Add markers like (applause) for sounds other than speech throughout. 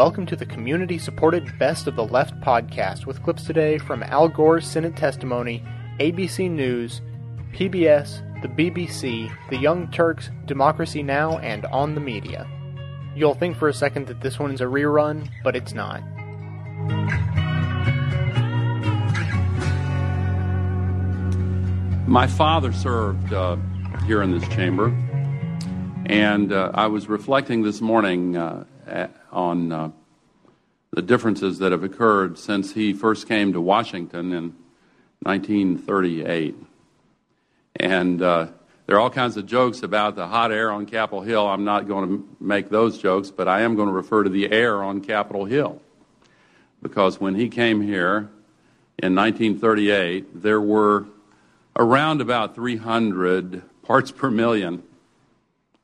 Welcome to the community supported Best of the Left podcast with clips today from Al Gore's Senate testimony, ABC News, PBS, the BBC, The Young Turks, Democracy Now!, and On the Media. You'll think for a second that this one's a rerun, but it's not. My father served uh, here in this chamber, and uh, I was reflecting this morning uh, on uh, the differences that have occurred since he first came to Washington in 1938. And uh, there are all kinds of jokes about the hot air on Capitol Hill. I'm not going to make those jokes, but I am going to refer to the air on Capitol Hill. Because when he came here in 1938, there were around about 300 parts per million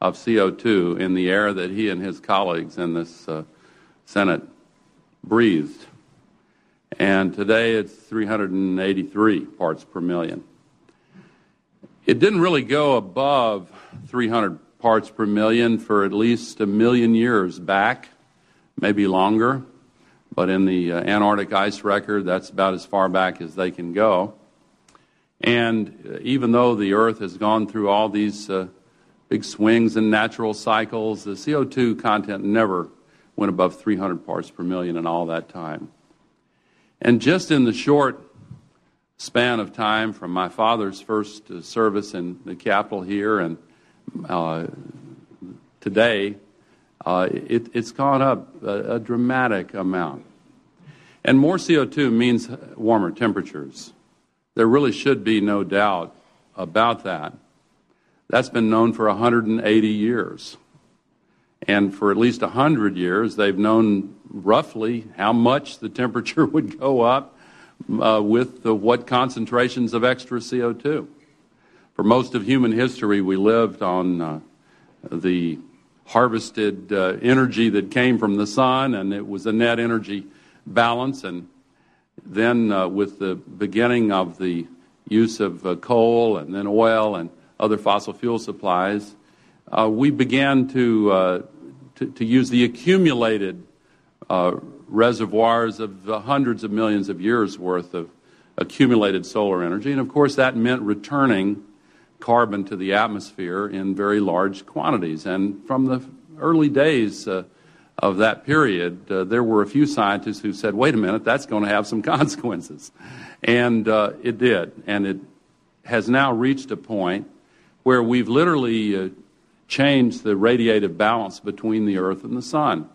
of CO2 in the air that he and his colleagues in this uh, Senate breathed. And today it's 383 parts per million. It didn't really go above 300 parts per million for at least a million years back, maybe longer. But in the uh, Antarctic ice record, that's about as far back as they can go. And uh, even though the Earth has gone through all these uh, big swings in natural cycles, the CO2 content never went above 300 parts per million in all that time. And just in the short span of time from my father's first uh, service in the Capitol here and uh, today, uh, it, has gone up a, a dramatic amount. And more CO2 means warmer temperatures. There really should be no doubt about that. That's been known for 180 years. And for at least 100 years, they've known roughly how much the temperature (laughs) would go up uh, with the, what concentrations of extra CO2. For most of human history, we lived on uh, the harvested uh, energy that came from the sun, and it was a net energy balance. And then, uh, with the beginning of the use of uh, coal and then oil and other fossil fuel supplies, uh, we began to, uh, to, to, use the accumulated uh, reservoirs of hundreds of millions of years worth of accumulated solar energy. And of course, that meant returning carbon to the atmosphere in very large quantities. And from the early days uh, of that period, uh, there were a few scientists who said, wait a minute, that's going to have some (laughs) consequences. And uh, it did. And it has now reached a point where we've literally uh, changed the radiative balance between the Earth and the Sun.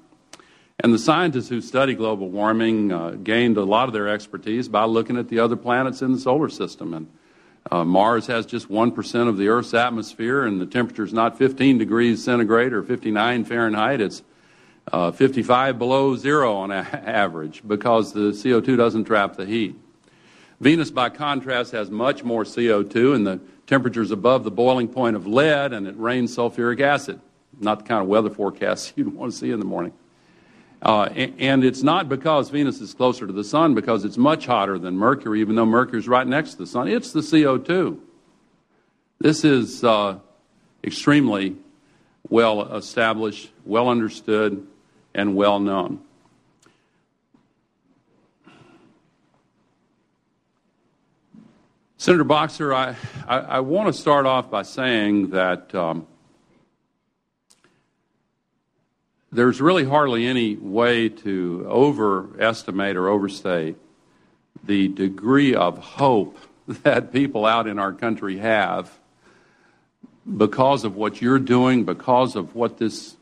And the scientists who study global warming uh, gained a lot of their expertise by looking at the other planets in the solar system. And uh, Mars has just 1% of the Earth's atmosphere, and the temperature is not 15 degrees centigrade or 59 Fahrenheit. It's uh, 55 below zero on (laughs) average because the CO2 doesn't trap the heat. Venus, by contrast, has much more CO2, and the temperatures above the boiling point of lead, and it rains sulfuric acid. Not the kind of weather forecast (laughs) you'd want to see in the morning. Uh, and it's not because Venus is closer to the sun, because it's much hotter than Mercury, even though Mercury's right next to the sun. It's the CO2. This is uh, extremely well established, well understood, and well known. Senator Boxer, I, I, I want to start off by saying that um, there's really hardly any way to overestimate or overstate the degree of hope (laughs) that people out in our country have because of what you're doing, because of what this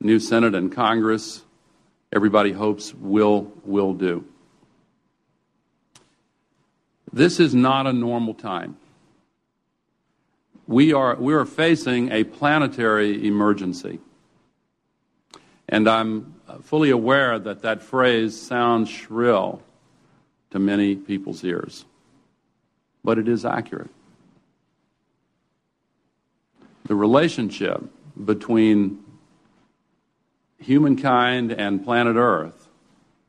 new Senate and Congress, everybody hopes will, will do. This is not a normal time. We are, we are facing a planetary emergency. And I'm fully aware that that phrase sounds shrill to many people's ears, but it is accurate. The relationship between humankind and planet Earth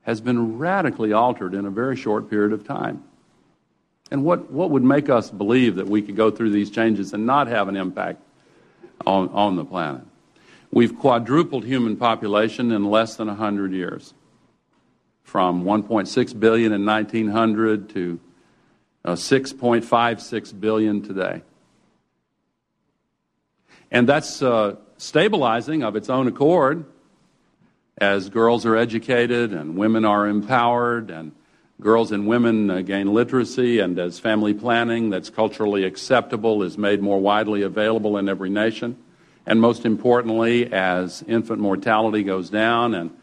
has been radically altered in a very short period of time. And what, what would make us believe that we could go through these changes and not have an impact on, on the planet? We've quadrupled human population in less than 100 years, from 1.6 billion in 1900 to uh, 6.56 billion today. And that's uh, stabilizing of its own accord as girls are educated and women are empowered and girls and women uh, gain literacy and as family planning that's culturally acceptable is made more widely available in every nation. And most importantly, as infant mortality goes down and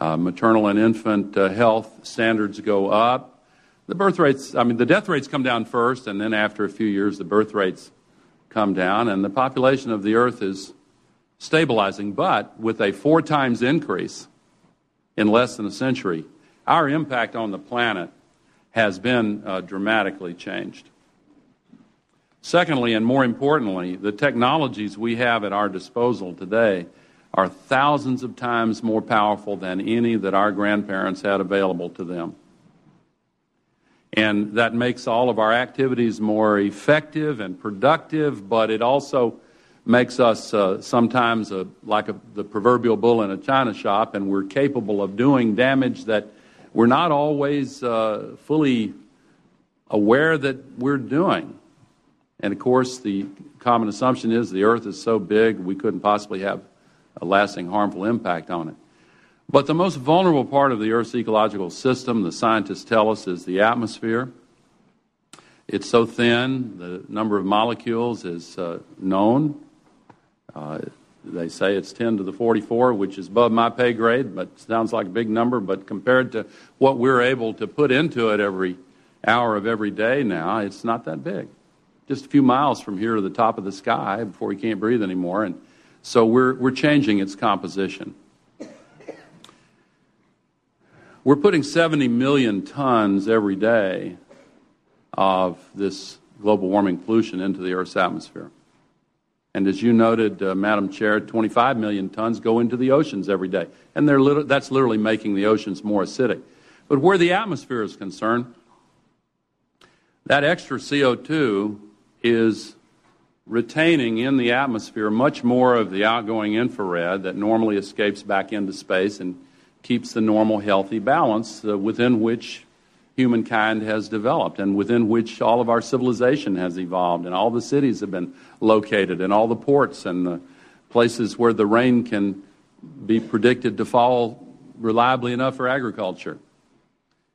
uh, maternal and infant uh, health standards go up, the birth rates, I mean, the death rates come down first, and then after a few years, the birth rates come down, and the population of the earth is stabilizing. But with a four times increase in less than a century, our impact on the planet has been uh, dramatically changed. Secondly, and more importantly, the technologies we have at our disposal today are thousands of times more powerful than any that our grandparents had available to them. And that makes all of our activities more effective and productive, but it also makes us uh, sometimes a, like a, the proverbial bull in a china shop, and we're capable of doing damage that we're not always uh, fully aware that we're doing. And of course, the common assumption is the earth is so big we couldn't possibly have a lasting harmful impact on it. But the most vulnerable part of the Earth's ecological system, the scientists tell us, is the atmosphere. It's so thin, the number of molecules is uh, known. Uh, they say it's 10 to the 44, which is above my pay grade, but sounds like a big number. But compared to what we're able to put into it every hour of every day now, it's not that big. Just a few miles from here to the top of the sky before we can't breathe anymore. And so we're, we're changing its composition. We're putting 70 million tons every day of this global warming pollution into the Earth's atmosphere. And as you noted, uh, Madam Chair, 25 million tons go into the oceans every day. And lit- that's literally making the oceans more acidic. But where the atmosphere is concerned, that extra CO2 is retaining in the atmosphere much more of the outgoing infrared that normally escapes back into space and keeps the normal healthy balance uh, within which humankind has developed and within which all of our civilization has evolved and all the cities have been located and all the ports and the places where the rain can be predicted to fall reliably enough for agriculture.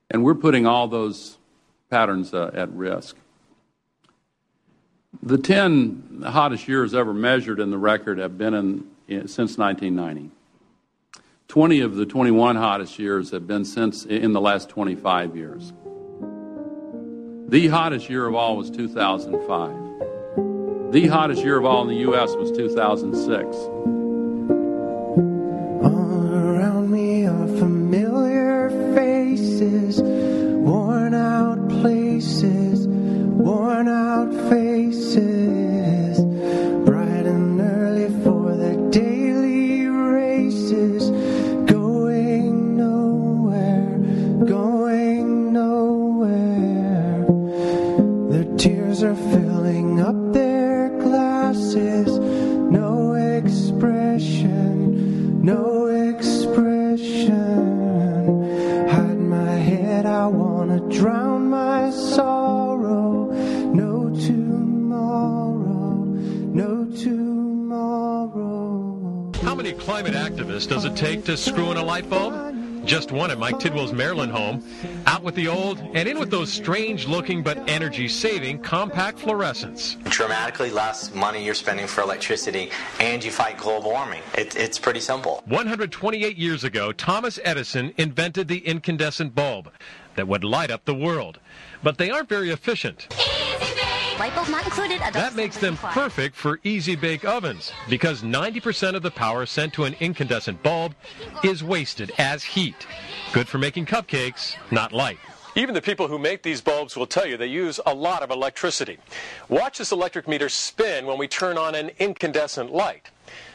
And we're putting all those patterns uh, at risk. The 10 hottest years ever measured in the record have been in, in, since 1990. 20 of the 21 hottest years have been since in the last 25 years. The hottest year of all was 2005. The hottest year of all in the U.S. was 2006. All around me are familiar faces, worn out places, worn out faces, does it take to screw in a light bulb? Just one at Mike Tidwell's Maryland home. Out with the old and in with those strange looking but energy saving compact fluorescents. dramatically less money you're spending for electricity and you fight global warming. It, it's pretty simple. 128 years ago, Thomas Edison invented the incandescent bulb that would light up the world. But they aren't very efficient. Light bulb not included. That makes them perfect for easy bake ovens because 90% of the power sent to an incandescent bulb is wasted as heat. Good for making cupcakes, not light. Even the people who make these bulbs will tell you they use a lot of electricity. Watch this electric meter spin when we turn on an incandescent light.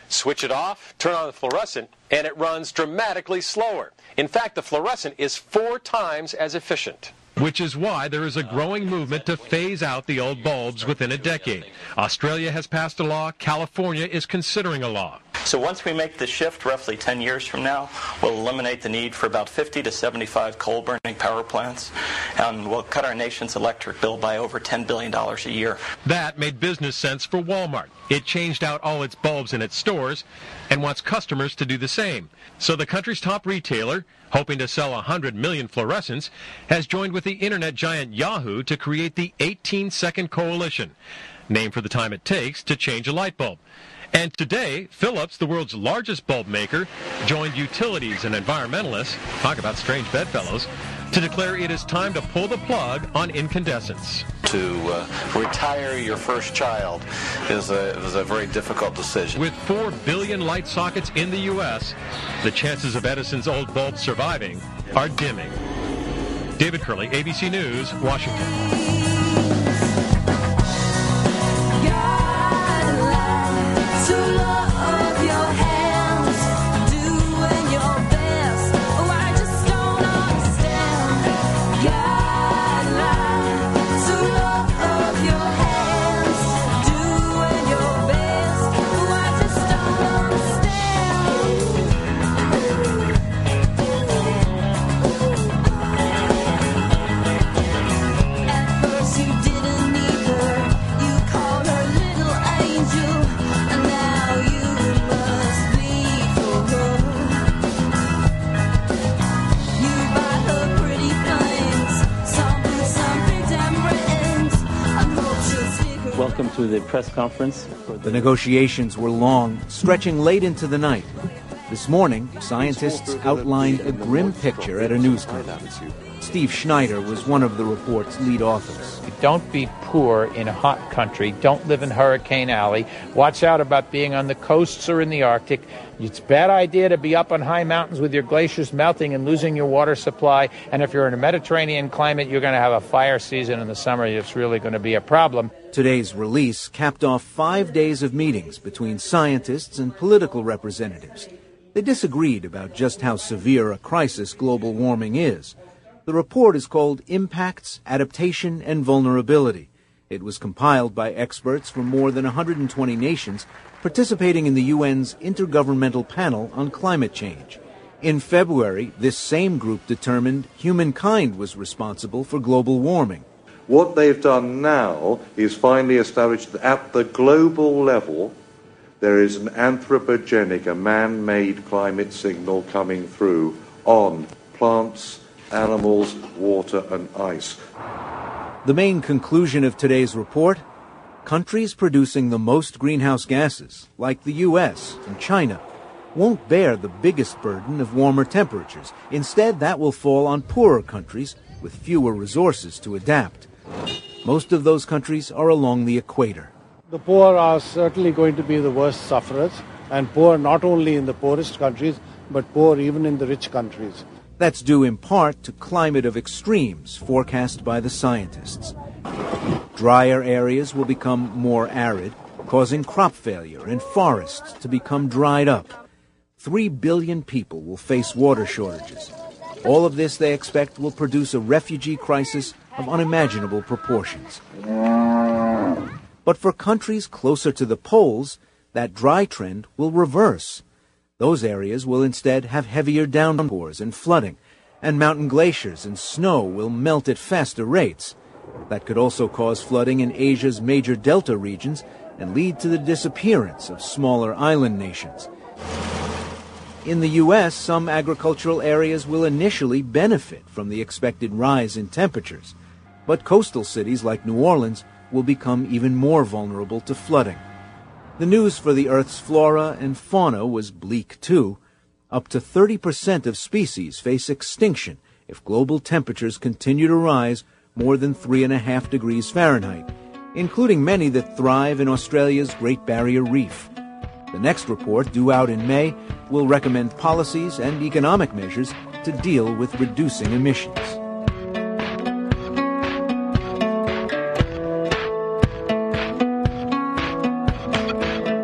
Switch it off, turn on the fluorescent, and it runs dramatically slower. In fact, the fluorescent is four times as efficient. Which is why there is a growing movement to phase out the old bulbs within a decade. Australia has passed a law, California is considering a law. So once we make the shift, roughly 10 years from now, we'll eliminate the need for about 50 to 75 coal-burning power plants, and we'll cut our nation's electric bill by over $10 billion a year. That made business sense for Walmart. It changed out all its bulbs in its stores and wants customers to do the same. So the country's top retailer, hoping to sell 100 million fluorescents, has joined with the internet giant Yahoo to create the 18 Second Coalition, named for the time it takes to change a light bulb. And today, Philips, the world's largest bulb maker, joined utilities and environmentalists, talk about strange bedfellows, to declare it is time to pull the plug on incandescents. To uh, retire your first child is a, is a very difficult decision. With 4 billion light sockets in the U.S., the chances of Edison's old bulb surviving are dimming. David Curley, ABC News, Washington. To love. Welcome to the press conference. The negotiations were long, stretching late into the night. This morning, scientists outlined a grim picture at a news conference. Steve Schneider was one of the report's lead authors. Don't be poor in a hot country. Don't live in Hurricane Alley. Watch out about being on the coasts or in the Arctic. It's a bad idea to be up on high mountains with your glaciers melting and losing your water supply. And if you're in a Mediterranean climate, you're going to have a fire season in the summer. It's really going to be a problem. Today's release capped off five days of meetings between scientists and political representatives. They disagreed about just how severe a crisis global warming is. The report is called Impacts, Adaptation, and Vulnerability. It was compiled by experts from more than 120 nations participating in the UN's Intergovernmental Panel on Climate Change. In February, this same group determined humankind was responsible for global warming. What they've done now is finally established that at the global level, there is an anthropogenic, a man made climate signal coming through on plants, animals, water, and ice. The main conclusion of today's report countries producing the most greenhouse gases, like the U.S. and China, won't bear the biggest burden of warmer temperatures. Instead, that will fall on poorer countries with fewer resources to adapt. Most of those countries are along the equator. The poor are certainly going to be the worst sufferers, and poor not only in the poorest countries, but poor even in the rich countries. That's due in part to climate of extremes forecast by the scientists. Drier areas will become more arid, causing crop failure and forests to become dried up. Three billion people will face water shortages. All of this, they expect, will produce a refugee crisis of unimaginable proportions. But for countries closer to the poles, that dry trend will reverse. Those areas will instead have heavier downpours and flooding, and mountain glaciers and snow will melt at faster rates. That could also cause flooding in Asia's major delta regions and lead to the disappearance of smaller island nations. In the U.S., some agricultural areas will initially benefit from the expected rise in temperatures, but coastal cities like New Orleans will become even more vulnerable to flooding. The news for the Earth's flora and fauna was bleak too. Up to 30% of species face extinction if global temperatures continue to rise more than 3.5 degrees Fahrenheit, including many that thrive in Australia's Great Barrier Reef. The next report, due out in May, will recommend policies and economic measures to deal with reducing emissions.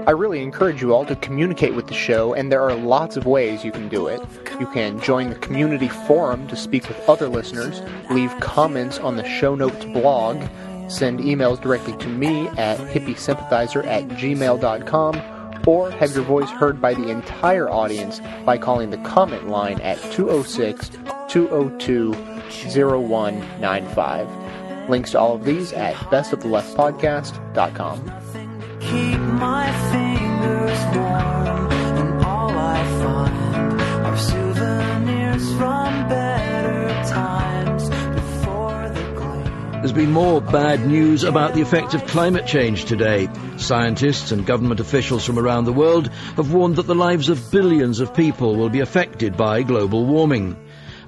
I really encourage you all to communicate with the show, and there are lots of ways you can do it. You can join the community forum to speak with other listeners, leave comments on the show notes blog, send emails directly to me at hippiesympathizer at gmail.com, or have your voice heard by the entire audience by calling the comment line at 206 202 0195. Links to all of these at bestoftheleftpodcast.com. Keep There's been more bad news about the effect of climate change today. Scientists and government officials from around the world have warned that the lives of billions of people will be affected by global warming.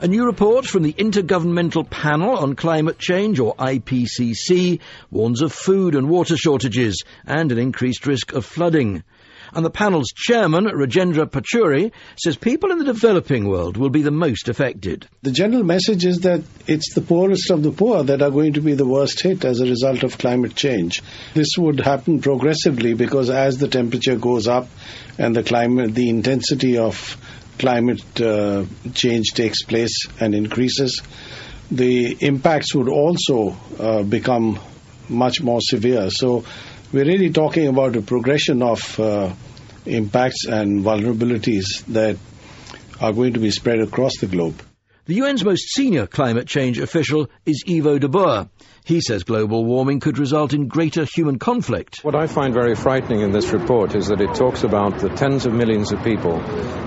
A new report from the Intergovernmental Panel on Climate Change, or IPCC, warns of food and water shortages and an increased risk of flooding. And the panel's chairman, Rajendra Pachauri, says people in the developing world will be the most affected. The general message is that it's the poorest of the poor that are going to be the worst hit as a result of climate change. This would happen progressively because as the temperature goes up and the climate, the intensity of climate uh, change takes place and increases, the impacts would also uh, become much more severe. So we're really talking about a progression of uh, impacts and vulnerabilities that are going to be spread across the globe. The UN's most senior climate change official is Yvo de Boer. He says global warming could result in greater human conflict. What I find very frightening in this report is that it talks about the tens of millions of people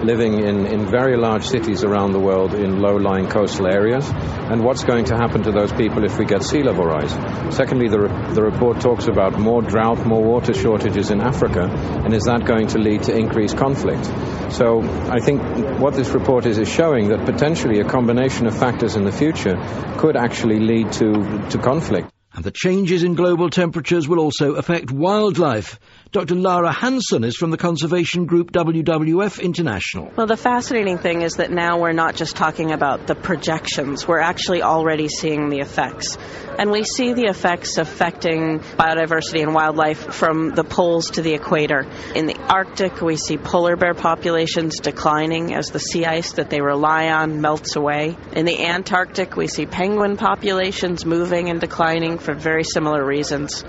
living in, in very large cities around the world in low-lying coastal areas and what's going to happen to those people if we get sea level rise. Secondly, the, re- the report talks about more drought, more water shortages in Africa, and is that going to lead to increased conflict? So I think what this report is is showing that potentially a combination of factors in the future could actually lead to, to conflict. And the changes in global temperatures will also affect wildlife. Dr. Lara Hansen is from the conservation group WWF International. Well, the fascinating thing is that now we're not just talking about the projections, we're actually already seeing the effects. And we see the effects affecting biodiversity and wildlife from the poles to the equator. In the Arctic, we see polar bear populations declining as the sea ice that they rely on melts away. In the Antarctic, we see penguin populations moving and declining for very similar reasons.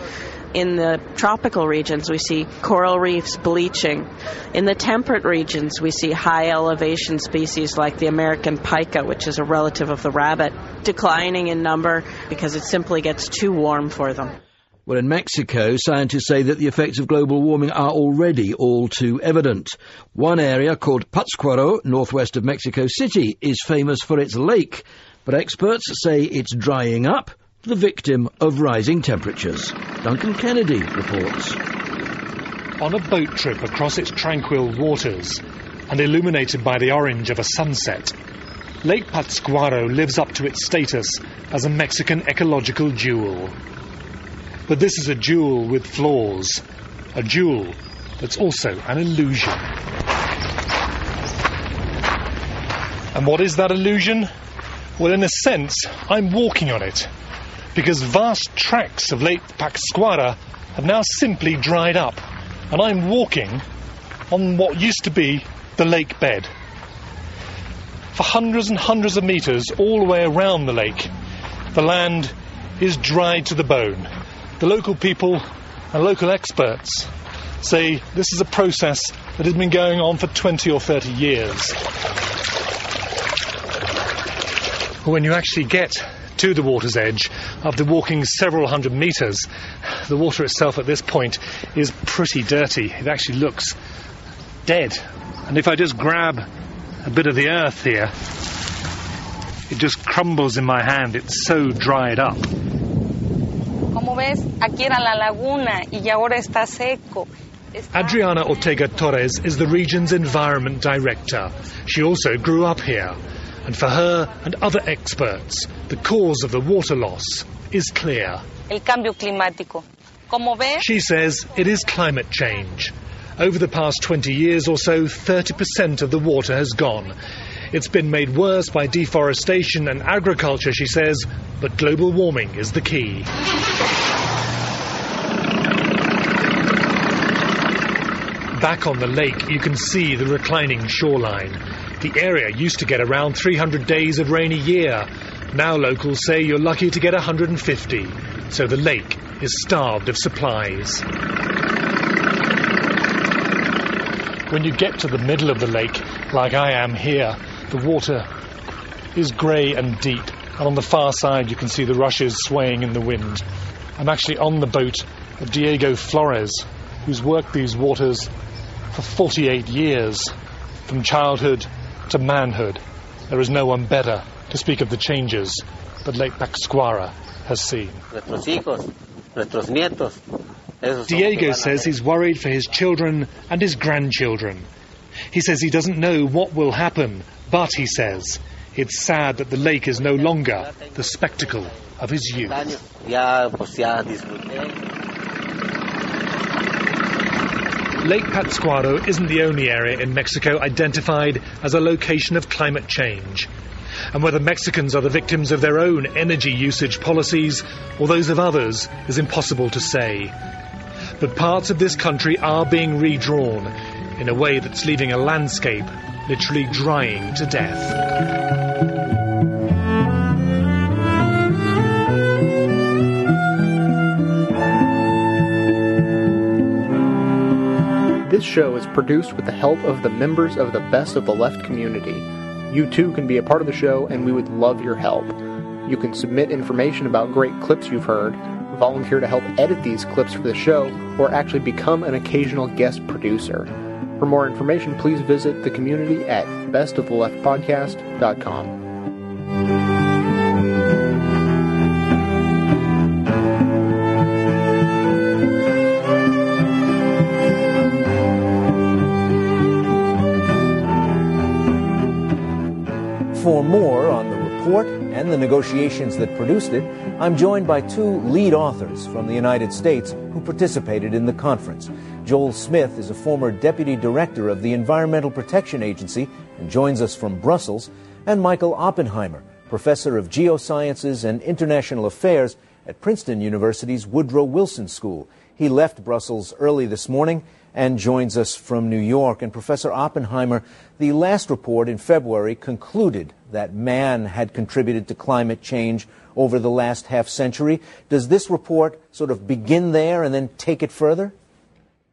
In the tropical regions, we see coral reefs bleaching. In the temperate regions, we see high elevation species like the American pika, which is a relative of the rabbit, declining in number because it simply gets too warm for them. Well, in Mexico, scientists say that the effects of global warming are already all too evident. One area called Pátzcuaro, northwest of Mexico City, is famous for its lake, but experts say it's drying up the victim of rising temperatures. Duncan Kennedy reports. On a boat trip across its tranquil waters and illuminated by the orange of a sunset, Lake Pátzcuaro lives up to its status as a Mexican ecological jewel. But this is a jewel with flaws, a jewel that's also an illusion. And what is that illusion? Well, in a sense, I'm walking on it because vast tracts of Lake Pátzcuaro have now simply dried up, and I'm walking on what used to be the lake bed. For hundreds and hundreds of metres all the way around the lake, the land is dried to the bone. The local people and local experts say this is a process that has been going on for 20 or 30 years. When you actually get to the water's edge, after walking several hundred metres, the water itself at this point is pretty dirty. It actually looks dead. And if I just grab a bit of the earth here, it just crumbles in my hand. It's so dried up. Como ves, aquí era la laguna y ahora está seco. Adriana Ortega Torres is the region's environment director. She also grew up here. And for her and other experts, the cause of the water loss is clear. El cambio climático. Como ves, She says it is climate change. Over the past 20 years or so, 30% of the water has gone. It's been made worse by deforestation and agriculture, she says, but global warming is the key. Back on the lake, you can see the reclining shoreline. The area used to get around 300 days of rain a year. Now locals say you're lucky to get 150. So the lake is starved of supplies. when you get to the middle of the lake, like I am here, the water is grey and deep. And on the far side, you can see the rushes swaying in the wind. I'm actually on the boat of Diego Flores, who's worked these waters for 48 years, from childhood to manhood. There is no one better to speak of the changes that Lake Pátzcuaro has seen. Nuestros hijos, nuestros nietos. esos son Diego los que van a says he's worried for his children and his grandchildren. He says he doesn't know what will happen, but he says it's sad that the lake is no longer the spectacle of his youth. Lake Pátzcuaro isn't the only area in Mexico identified as a location of climate change. And whether Mexicans are the victims of their own energy usage policies or those of others is impossible to say. But parts of this country are being redrawn in a way that's leaving a landscape literally drying to death. This show is produced with the help of the members of the Best of the Left community. You too can be a part of the show, and we would love your help. You can submit information about great clips you've heard, volunteer to help edit these clips for the show, or actually become an occasional guest producer. For more information, please visit the community at bestoftheleftpodcast.com. For more on the report and the negotiations that produced it, I'm joined by two lead authors from the United States who participated in the conference. Joel Smith is a former deputy director of the Environmental Protection Agency and joins us from Brussels, and Michael Oppenheimer, professor of geosciences and international affairs at Princeton University's Woodrow Wilson School. He left Brussels early this morning and joins us from New York. And Professor Oppenheimer, the last report in February concluded that man had contributed to climate change over the last half century. Does this report sort of begin there and then take it further?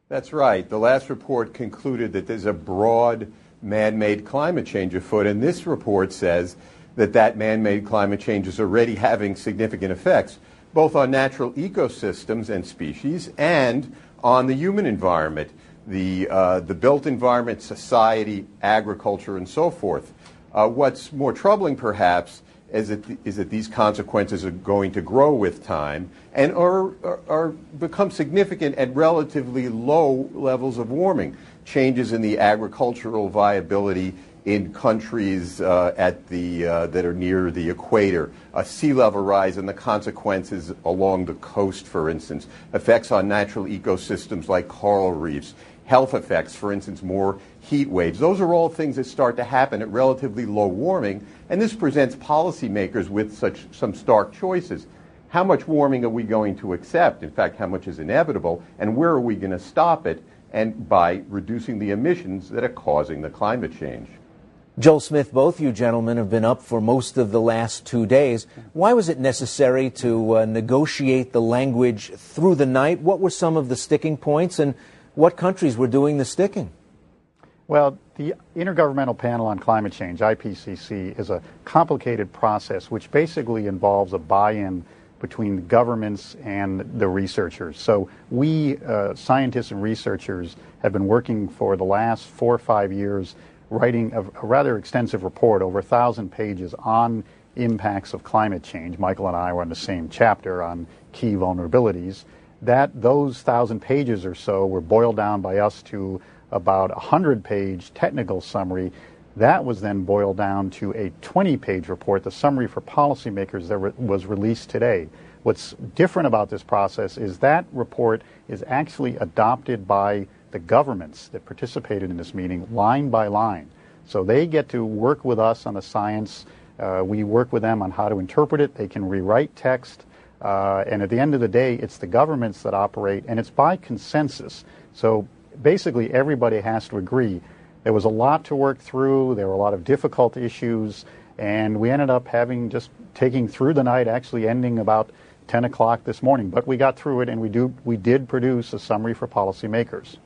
That's right. The last report concluded that there's a broad man made climate change afoot, and this report says that that man made climate change is already having significant effects both on natural ecosystems and species and on the human environment, the, uh, the built environment, society, agriculture, and so forth. Uh, what's more troubling, perhaps, is that, th- is that these consequences are going to grow with time and are, are, are become significant at relatively low levels of warming. Changes in the agricultural viability in countries uh, at the, uh, that are near the equator, a sea level rise and the consequences along the coast, for instance, effects on natural ecosystems like coral reefs, health effects, for instance, more heat waves. Those are all things that start to happen at relatively low warming, and this presents policymakers with such some stark choices. How much warming are we going to accept? In fact, how much is inevitable, and where are we going to stop it? And by reducing the emissions that are causing the climate change. Joel Smith, both you gentlemen have been up for most of the last two days. Why was it necessary to uh, negotiate the language through the night? What were some of the sticking points, and what countries were doing the sticking? Well, the Intergovernmental Panel on Climate Change, IPCC, is a complicated process which basically involves a buy in between governments and the researchers. So, we, uh, scientists and researchers, have been working for the last four or five years writing a, a rather extensive report, over a thousand pages, on impacts of climate change. Michael and I were on the same chapter on key vulnerabilities. That those thousand pages or so were boiled down by us to about a hundred page technical summary. That was then boiled down to a 20 page report, the summary for policymakers that re- was released today. What's different about this process is that report is actually adopted by the governments that participated in this meeting line by line. So they get to work with us on the science. Uh, we work with them on how to interpret it. They can rewrite text. Uh, and at the end of the day, it's the governments that operate, and it's by consensus. So basically, everybody has to agree. There was a lot to work through. There were a lot of difficult issues, and we ended up having just taking through the night, actually ending about 10 o'clock this morning. But we got through it, and we do we did produce a summary for policymakers.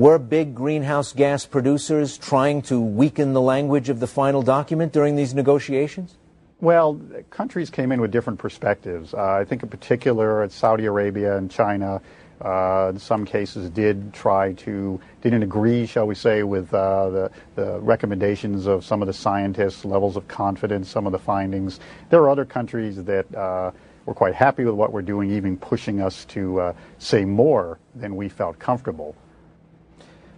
Were big greenhouse gas producers trying to weaken the language of the final document during these negotiations? Well, countries came in with different perspectives. Uh, I think in particular Saudi Arabia and China uh, in some cases did try to didn't agree, shall we say, with uh, the, the recommendations of some of the scientists, levels of confidence, some of the findings. There are other countries that uh, were quite happy with what we're doing, even pushing us to uh, say more than we felt comfortable.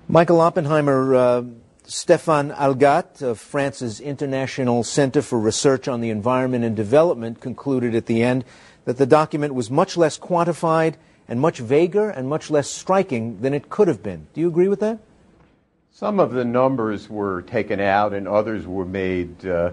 Michael Oppenheimer, uh, Stéphane Hallegatte of France's International Center for Research on the Environment and Development concluded at the end that the document was much less quantified and much vaguer and much less striking than it could have been. Do you agree with that? Some of the numbers were taken out and others were made uh,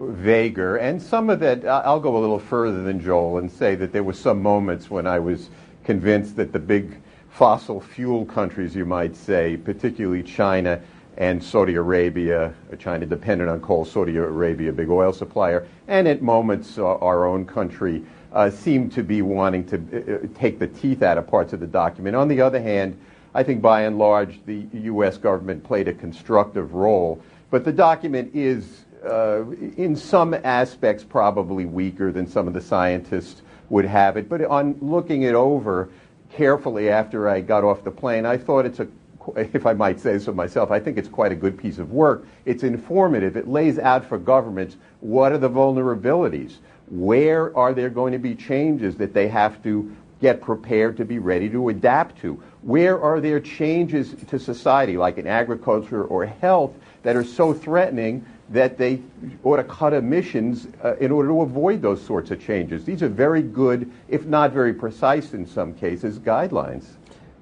vaguer. And some of that, I'll go a little further than Joel and say that there were some moments when I was convinced that the big fossil fuel countries, you might say, particularly China and Saudi Arabia, China dependent on coal, Saudi Arabia, big oil supplier, and at moments uh, our own country uh, seem to be wanting to uh, take the teeth out of parts of the document. On the other hand, I think by and large the U.S. government played a constructive role, but the document is, uh, in some aspects, probably weaker than some of the scientists would have it. But on looking it over carefully after I got off the plane, I thought it's a if I might say so myself, I think it's quite a good piece of work. It's informative. It lays out for governments what are the vulnerabilities where are there going to be changes that they have to get prepared to be ready to adapt to? Where are there changes to society, like in agriculture or health, that are so threatening that they ought to cut emissions uh, in order to avoid those sorts of changes? These are very good, if not very precise in some cases, guidelines.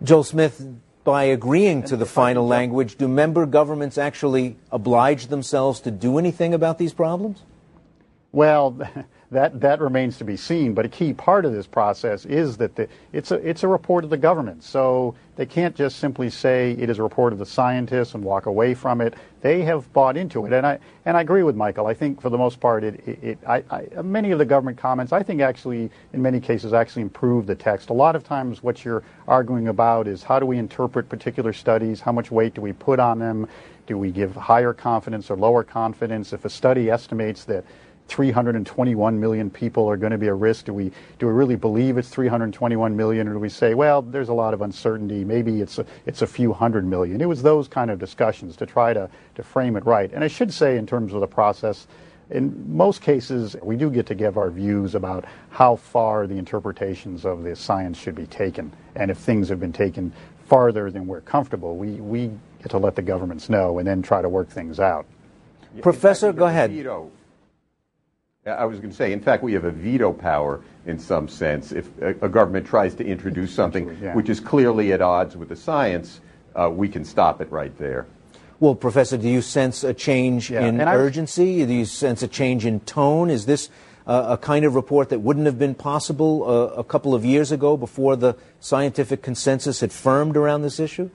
Joel Smith, by agreeing to the final language, do member governments actually oblige themselves to do anything about these problems? Well, that that remains to be seen. But a key part of this process is that the, it's a it's a report of the government, so they can't just simply say it is a report of the scientists and walk away from it. They have bought into it, and I and I agree with Michael. I think for the most part, it, it, it I, I, many of the government comments, I think actually in many cases actually improve the text. A lot of times, what you're arguing about is how do we interpret particular studies, how much weight do we put on them, do we give higher confidence or lower confidence? If a study estimates that 321 million people are going to be at risk? Do we do we really believe it's 321 million, or do we say, well, there's a lot of uncertainty, maybe it's a, it's a few hundred million? It was those kind of discussions to try to to frame it right. And I should say, in terms of the process, in most cases, we do get to give our views about how far the interpretations of the science should be taken, and if things have been taken farther than we're comfortable, we we get to let the governments know and then try to work things out. Professor, go ahead. Veto I was going to say, in fact, we have a veto power in some sense. If a, a government tries to introduce something yeah. which is clearly at odds with the science, uh, we can stop it right there. Well, Professor, do you sense a change Yeah, in and I- urgency? Do you sense a change in tone? Is this uh, a kind of report that wouldn't have been possible uh, a couple of years ago before the scientific consensus had firmed around this issue?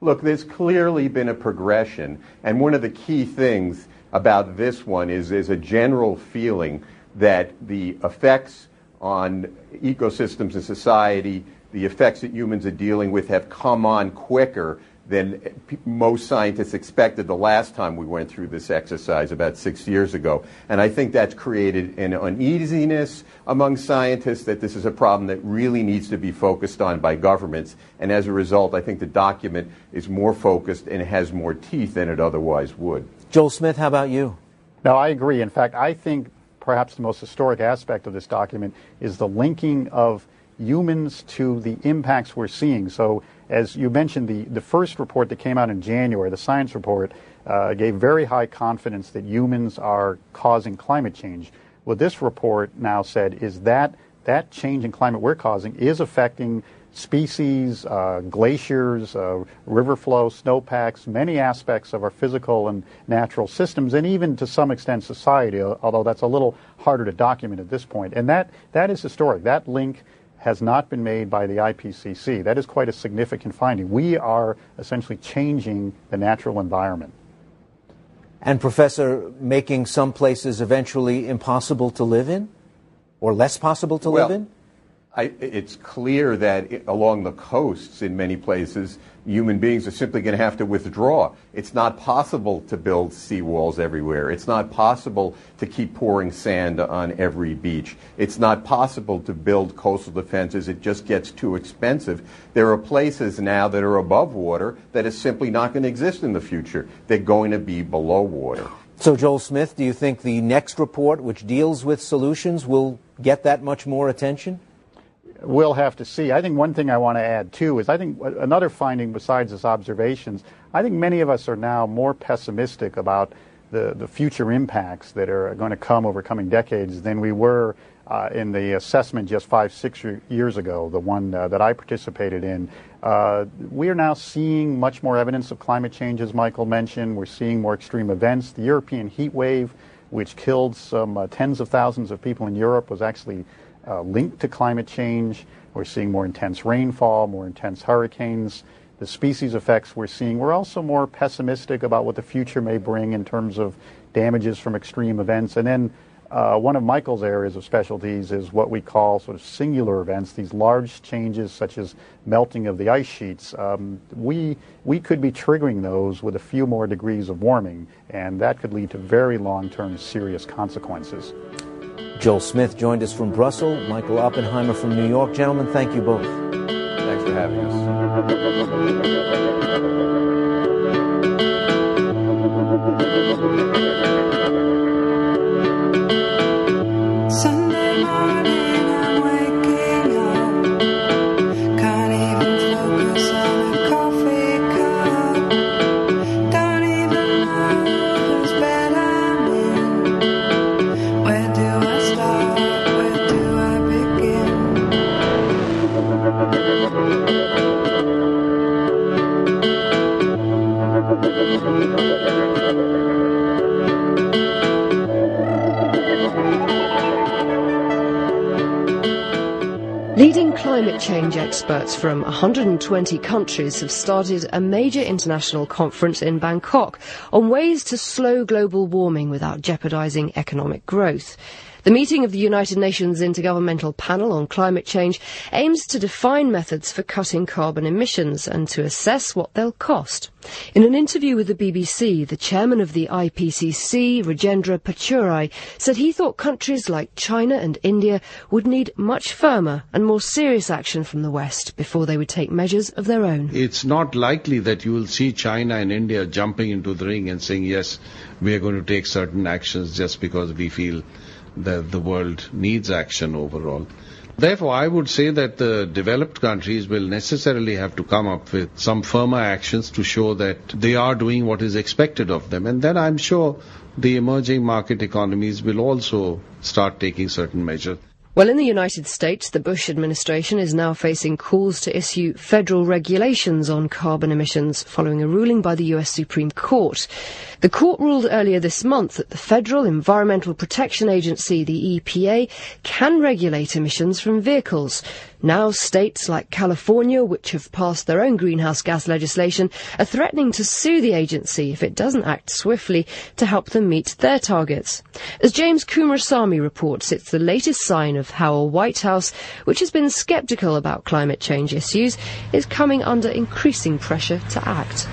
Look, there's clearly been a progression, and one of the key things about this one is there's a general feeling that the effects on ecosystems and society, the effects that humans are dealing with, have come on quicker than most scientists expected the last time we went through this exercise about six years ago. And I think that's created an uneasiness among scientists that this is a problem that really needs to be focused on by governments. And as a result, I think the document is more focused and has more teeth than it otherwise would. Joel Smith, how about you? No, I agree. In fact, I think perhaps the most historic aspect of this document is the linking of humans to the impacts we're seeing. So, as you mentioned, the, the first report that came out in January, the science report, uh, gave very high confidence that humans are causing climate change. What this report now said is that that change in climate we're causing is affecting species, uh, glaciers, uh, river flow, snowpacks, many aspects of our physical and natural systems, and even to some extent society, although that's a little harder to document at this point. And that, that is historic. That link has not been made by the IPCC. That is quite a significant finding. We are essentially changing the natural environment. And, Professor, making some places eventually impossible to live in? Or less possible to live in? I, it's clear that it, along the coasts in many places, human beings are simply going to have to withdraw. It's not possible to build seawalls everywhere. It's not possible to keep pouring sand on every beach. It's not possible to build coastal defenses. It just gets too expensive. There are places now that are above water that is simply not going to exist in the future. They're going to be below water. So, Joel Smith, do you think the next report, which deals with solutions, will get that much more attention? We'll have to see. I think one thing I want to add too is I think another finding besides this observations, I think many of us are now more pessimistic about the, the future impacts that are going to come over coming decades than we were uh, in the assessment just five, six years ago, the one uh, that I participated in. Uh, we are now seeing much more evidence of climate change, as Michael mentioned. We're seeing more extreme events. The European heat wave, which killed some uh, tens of thousands of people in Europe, was actually uh, linked to climate change. We're seeing more intense rainfall, more intense hurricanes, the species effects we're seeing. We're also more pessimistic about what the future may bring in terms of damages from extreme events. And then uh, one of Michael's areas of specialties is what we call sort of singular events, these large changes such as melting of the ice sheets. Um, we, we could be triggering those with a few more degrees of warming, and that could lead to very long term serious consequences. Joel Smith joined us from Brussels, Michael Oppenheimer from New York. Gentlemen, thank you both. Thanks for having us. Climate change experts from 120 countries have started a major international conference in Bangkok on ways to slow global warming without jeopardizing economic growth. The meeting of the United Nations Intergovernmental Panel on Climate Change aims to define methods for cutting carbon emissions and to assess what they'll cost. In an interview with the BBC, the chairman of the IPCC, Rajendra Pachauri, said he thought countries like China and India would need much firmer and more serious action from the West before they would take measures of their own. It's not likely that you will see China and India jumping into the ring and saying, yes, we are going to take certain actions just because we feel that the world needs action overall. Therefore, I would say that the developed countries will necessarily have to come up with some firmer actions to show that they are doing what is expected of them. And then I'm sure the emerging market economies will also start taking certain measures. Well, in the United States, the Bush administration is now facing calls to issue federal regulations on carbon emissions following a ruling by the US Supreme Court. The court ruled earlier this month that the Federal Environmental Protection Agency, the EPA, can regulate emissions from vehicles. Now states like California, which have passed their own greenhouse gas legislation, are threatening to sue the agency if it doesn't act swiftly to help them meet their targets. As James Coomarasamy reports, it's the latest sign of how a White House, which has been sceptical about climate change issues, is coming under increasing pressure to act.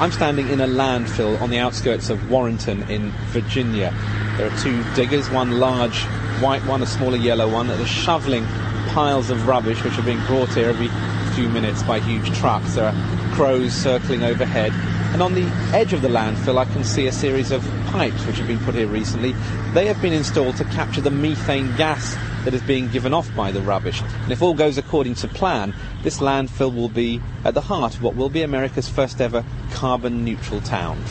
I'm standing in a landfill on the outskirts of Warrenton in Virginia. There are two diggers, one large white one, a smaller yellow one, that are shoveling piles of rubbish which are being brought here every few minutes by huge trucks. There are crows circling overhead. And on the edge of the landfill, I can see a series of pipes which have been put here recently. They have been installed to capture the methane gas that is being given off by the rubbish. And if all goes according to plan, this landfill will be at the heart of what will be America's first ever carbon neutral town.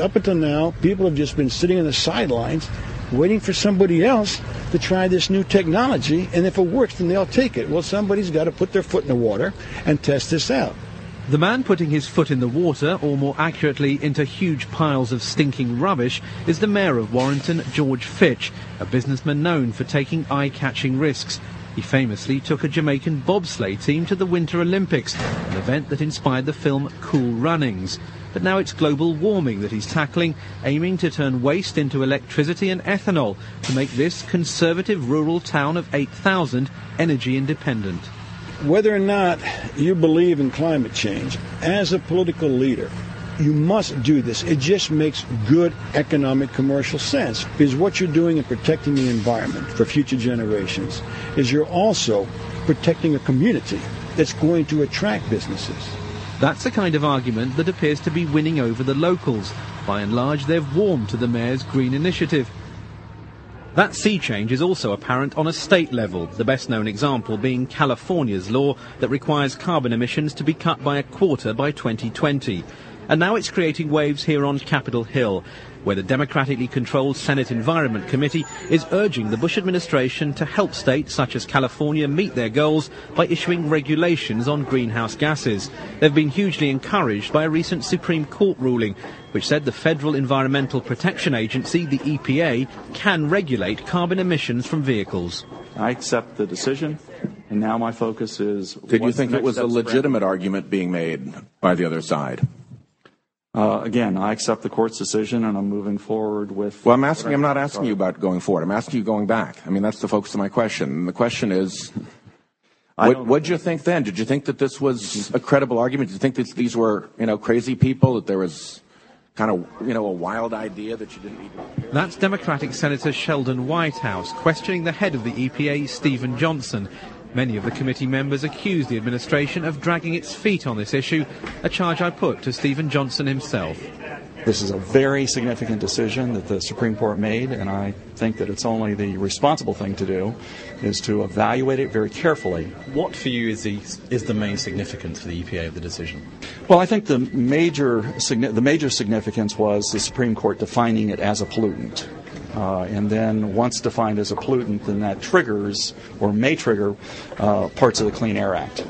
Up until now, people have just been sitting on the sidelines waiting for somebody else to try this new technology, and if it works, then they'll take it. Well, somebody's got to put their foot in the water and test this out. The man putting his foot in the water, or more accurately, into huge piles of stinking rubbish, is the mayor of Warrenton, George Fitch, a businessman known for taking eye-catching risks. He famously took a Jamaican bobsleigh team to the Winter Olympics, an event that inspired the film Cool Runnings. But now it's global warming that he's tackling, aiming to turn waste into electricity and ethanol to make this conservative rural town of 8,000 energy independent. Whether or not you believe in climate change, as a political leader, you must do this. It just makes good economic commercial sense because what you're doing in protecting the environment for future generations is you're also protecting a community that's going to attract businesses. That's the kind of argument that appears to be winning over the locals. By and large, they've warmed to the mayor's green initiative. That sea change is also apparent on a state level, the best known example being California's law that requires carbon emissions to be cut by a quarter by 2020. And now it's creating waves here on Capitol Hill, where the democratically controlled Senate Environment Committee is urging the Bush administration to help states such as California meet their goals by issuing regulations on greenhouse gases. They've been hugely encouraged by a recent Supreme Court ruling which said the Federal Environmental Protection Agency, the EPA, can regulate carbon emissions from vehicles. I accept the decision, and now my focus is. Did you think it was a legitimate argument being made by the other side? Uh, again, I accept the court's decision, and I'm moving forward with. Well, I'm asking. I'm not asking you about going forward. I'm asking you going back. I mean, that's the focus of my question. And the question is, (laughs) what what did you think then? Did you think that this was a credible argument? Did you think that these were, you know, crazy people? That there was kind of, you know, a wild idea that you didn't need to. That's Democratic Senator Sheldon Whitehouse questioning the head of the EPA, Stephen Johnson. Many of the committee members accuse the administration of dragging its feet on this issue, a charge I put to Stephen Johnson himself. This is a very significant decision that the Supreme Court made, and I think that it's only the responsible thing to do is to evaluate it very carefully. What for you is the is the main significance for the EPA of the decision? Well, I think the major signi- the major significance was the Supreme Court defining it as a pollutant. Uh, and then once defined as a pollutant, then that triggers or may trigger uh, parts of the Clean Air Act.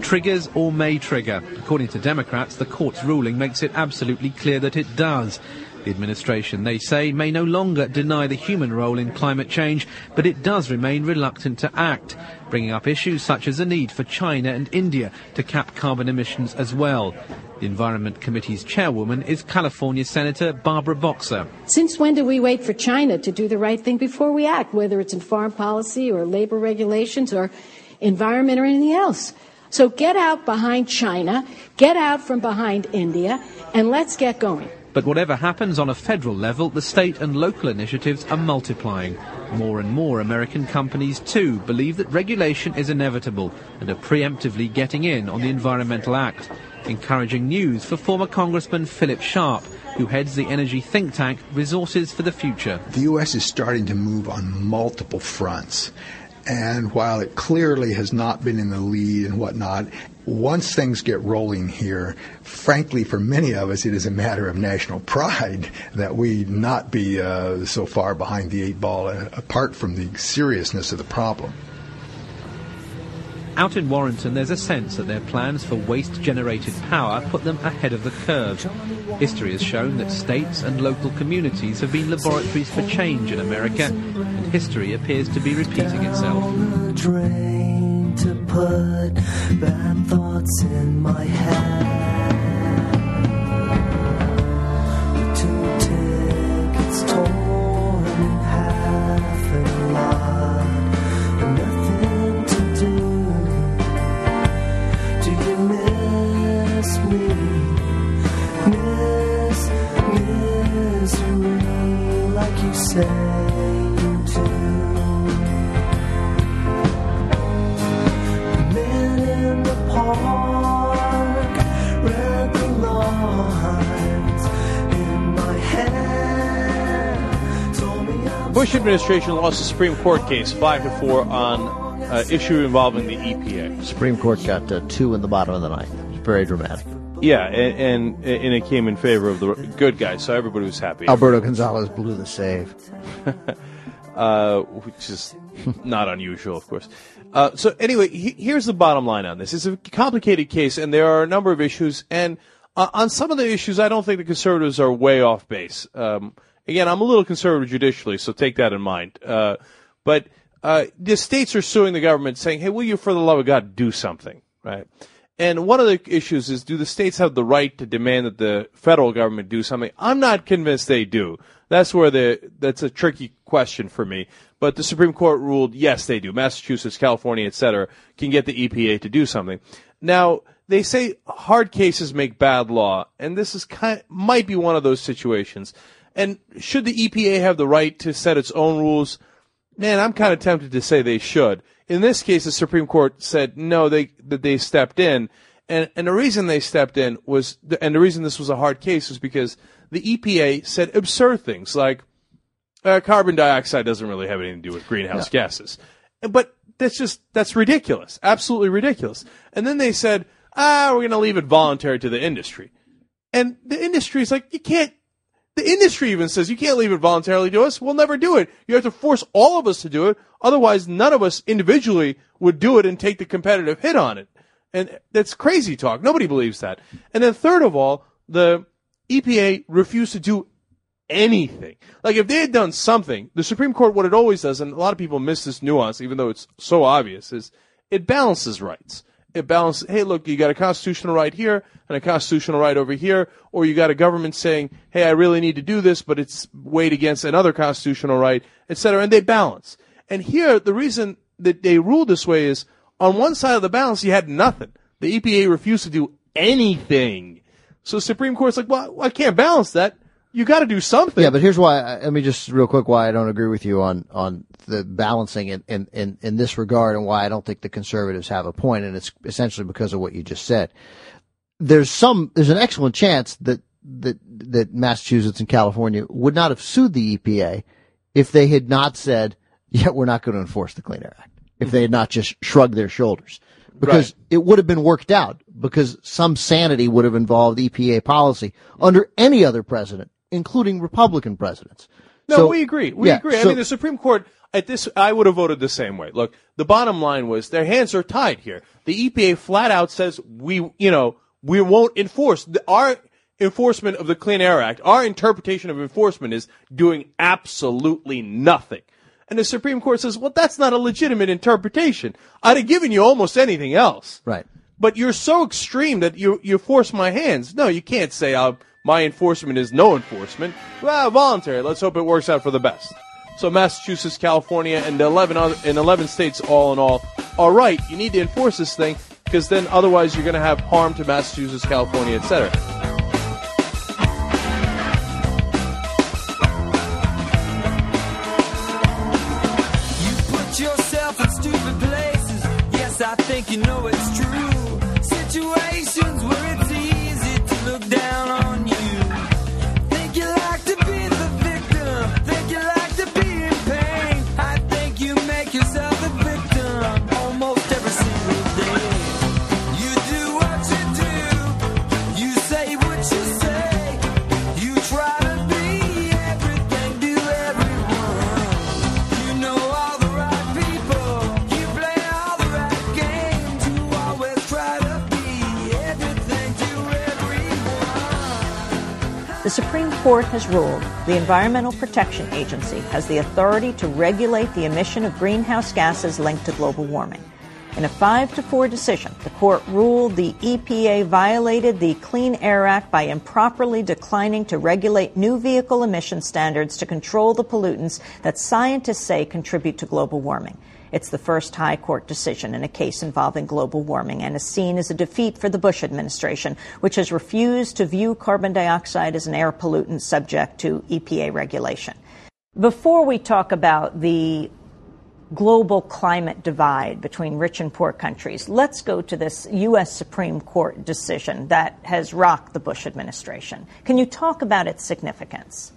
Triggers or may trigger. According to Democrats, the court's ruling makes it absolutely clear that it does. The administration, they say, may no longer deny the human role in climate change, but it does remain reluctant to act, bringing up issues such as the need for China and India to cap carbon emissions as well. The Environment Committee's chairwoman is California Senator Barbara Boxer. Since when do we wait for China to do the right thing before we act, whether it's in foreign policy or labor regulations or environment or anything else? So get out behind China, get out from behind India, and let's get going. But whatever happens on a federal level, the state and local initiatives are multiplying. More and more American companies, too, believe that regulation is inevitable and are preemptively getting in on the Environmental Act. Encouraging news for former Congressman Philip Sharp, who heads the energy think tank Resources for the Future. The U.S. is starting to move on multiple fronts. And while it clearly has not been in the lead and whatnot, once things get rolling here, frankly, for many of us, it is a matter of national pride that we not be uh, so far behind the eight ball, uh, apart from the seriousness of the problem. Out in Warrenton, there's a sense that their plans for waste-generated power put them ahead of the curve. History has shown that states and local communities have been laboratories for change in America, and history appears to be repeating itself. to put bad thoughts in my head. Bush administration lost the Supreme Court case five to four on uh, issue involving the EPA. Supreme Court got uh, two in the bottom of the ninth. It's very dramatic. Yeah, and, and and it came in favor of the good guys, so everybody was happy. Alberto Gonzales blew the save. (laughs) uh, which is not unusual, of course. Uh, so anyway, he, here's the bottom line on this: it's a complicated case, and there are a number of issues. And uh, on some of the issues, I don't think the conservatives are way off base. Um, again, I'm a little conservative judicially, so take that in mind. Uh, but uh, the states are suing the government, saying, "Hey, will you, for the love of God, do something?" Right? And one of the issues is do the states have the right to demand that the federal government do something? I'm not convinced they do. That's where the that's a tricky question for me. But the Supreme Court ruled yes, they do. Massachusetts, California, et cetera, can get the EPA to do something. Now they say hard cases make bad law, and this is kind might be one of those situations. And should the EPA have the right to set its own rules? Man, I'm kind of tempted to say they should. In this case, the Supreme Court said no, they that they stepped in, and and the reason they stepped in was, and the reason this was a hard case was because the EPA said absurd things like uh, carbon dioxide doesn't really have anything to do with greenhouse gases, but that's just that's ridiculous, absolutely ridiculous. And then they said, ah, we're going to leave it voluntary to the industry, and the industry is like, you can't. The industry even says you can't leave it voluntarily to us. We'll never do it. You have to force all of us to do it. Otherwise, none of us individually would do it and take the competitive hit on it. And that's crazy talk. Nobody believes that. And then third of all, the EPA refused to do anything. Like if they had done something, the Supreme Court, what it always does, and a lot of people miss this nuance, even though it's so obvious, is it balances rights. It balances, hey, look, you got a constitutional right here and a constitutional right over here, or you got a government saying, hey, I really need to do this, but it's weighed against another constitutional right, etc. and they balance. And here, the reason that they ruled this way is on one side of the balance, you had nothing. The EPA refused to do anything. So Supreme Court's like, well, I can't balance that. You got to do something. Yeah, but here's why. I- Let me just real quick why I don't agree with you on on the balancing in, in, in, in this regard, and why I don't think the conservatives have a point, and it's essentially because of what you just said. There's some. There's an excellent chance that that that Massachusetts and California would not have sued the EPA if they had not said, "Yeah, we're not going to enforce the Clean Air Act." If they had not just shrugged their shoulders, because it would have been worked out. Because some sanity would have involved EPA policy under any other president, including Republican presidents. No, So- we agree. We yeah, agree. I mean, the Supreme Court at this, I would have voted the same way. Look, the bottom line was their hands are tied here. The EPA flat out says we, you know, we won't enforce the, our enforcement of the Clean Air Act. Our interpretation of enforcement is doing absolutely nothing. And the Supreme Court says, well, that's not a legitimate interpretation. I'd have given you almost anything else. Right. But you're so extreme that you you force my hands. No, you can't say uh, my enforcement is no enforcement. Well, voluntary. Let's hope it works out for the best. So Massachusetts, California, and 11 other, in 11 states, all in all, all right. You need to enforce this thing because then otherwise you're going to have harm to Massachusetts, California, etc. Put yourself in stupid places. Yes, I think you know it's Supreme Court has ruled the Environmental Protection Agency has the authority to regulate the emission of greenhouse gases linked to global warming. In a 5 to 4 decision, the court ruled the EPA violated the Clean Air Act by improperly declining to regulate new vehicle emission standards to control the pollutants that scientists say contribute to global warming. It's the first high court decision in a case involving global warming and is seen as a defeat for the Bush administration, which has refused to view carbon dioxide as an air pollutant subject to EPA regulation. Before we talk about the global climate divide between rich and poor countries, let's go to this U.S. Supreme Court decision that has rocked the Bush administration. Can you talk about its significance?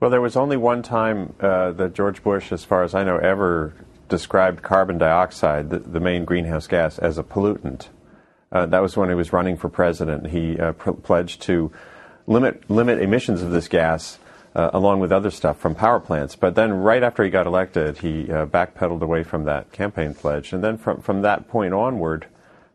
Well, there was only one time uh, that George Bush, as far as I know, ever described carbon dioxide, the, the main greenhouse gas, as a pollutant. Uh, that was when he was running for president. He uh, pr- pledged to limit limit emissions of this gas, uh, along with other stuff from power plants. But then, right after he got elected, he uh, backpedaled away from that campaign pledge. And then, from from that point onward,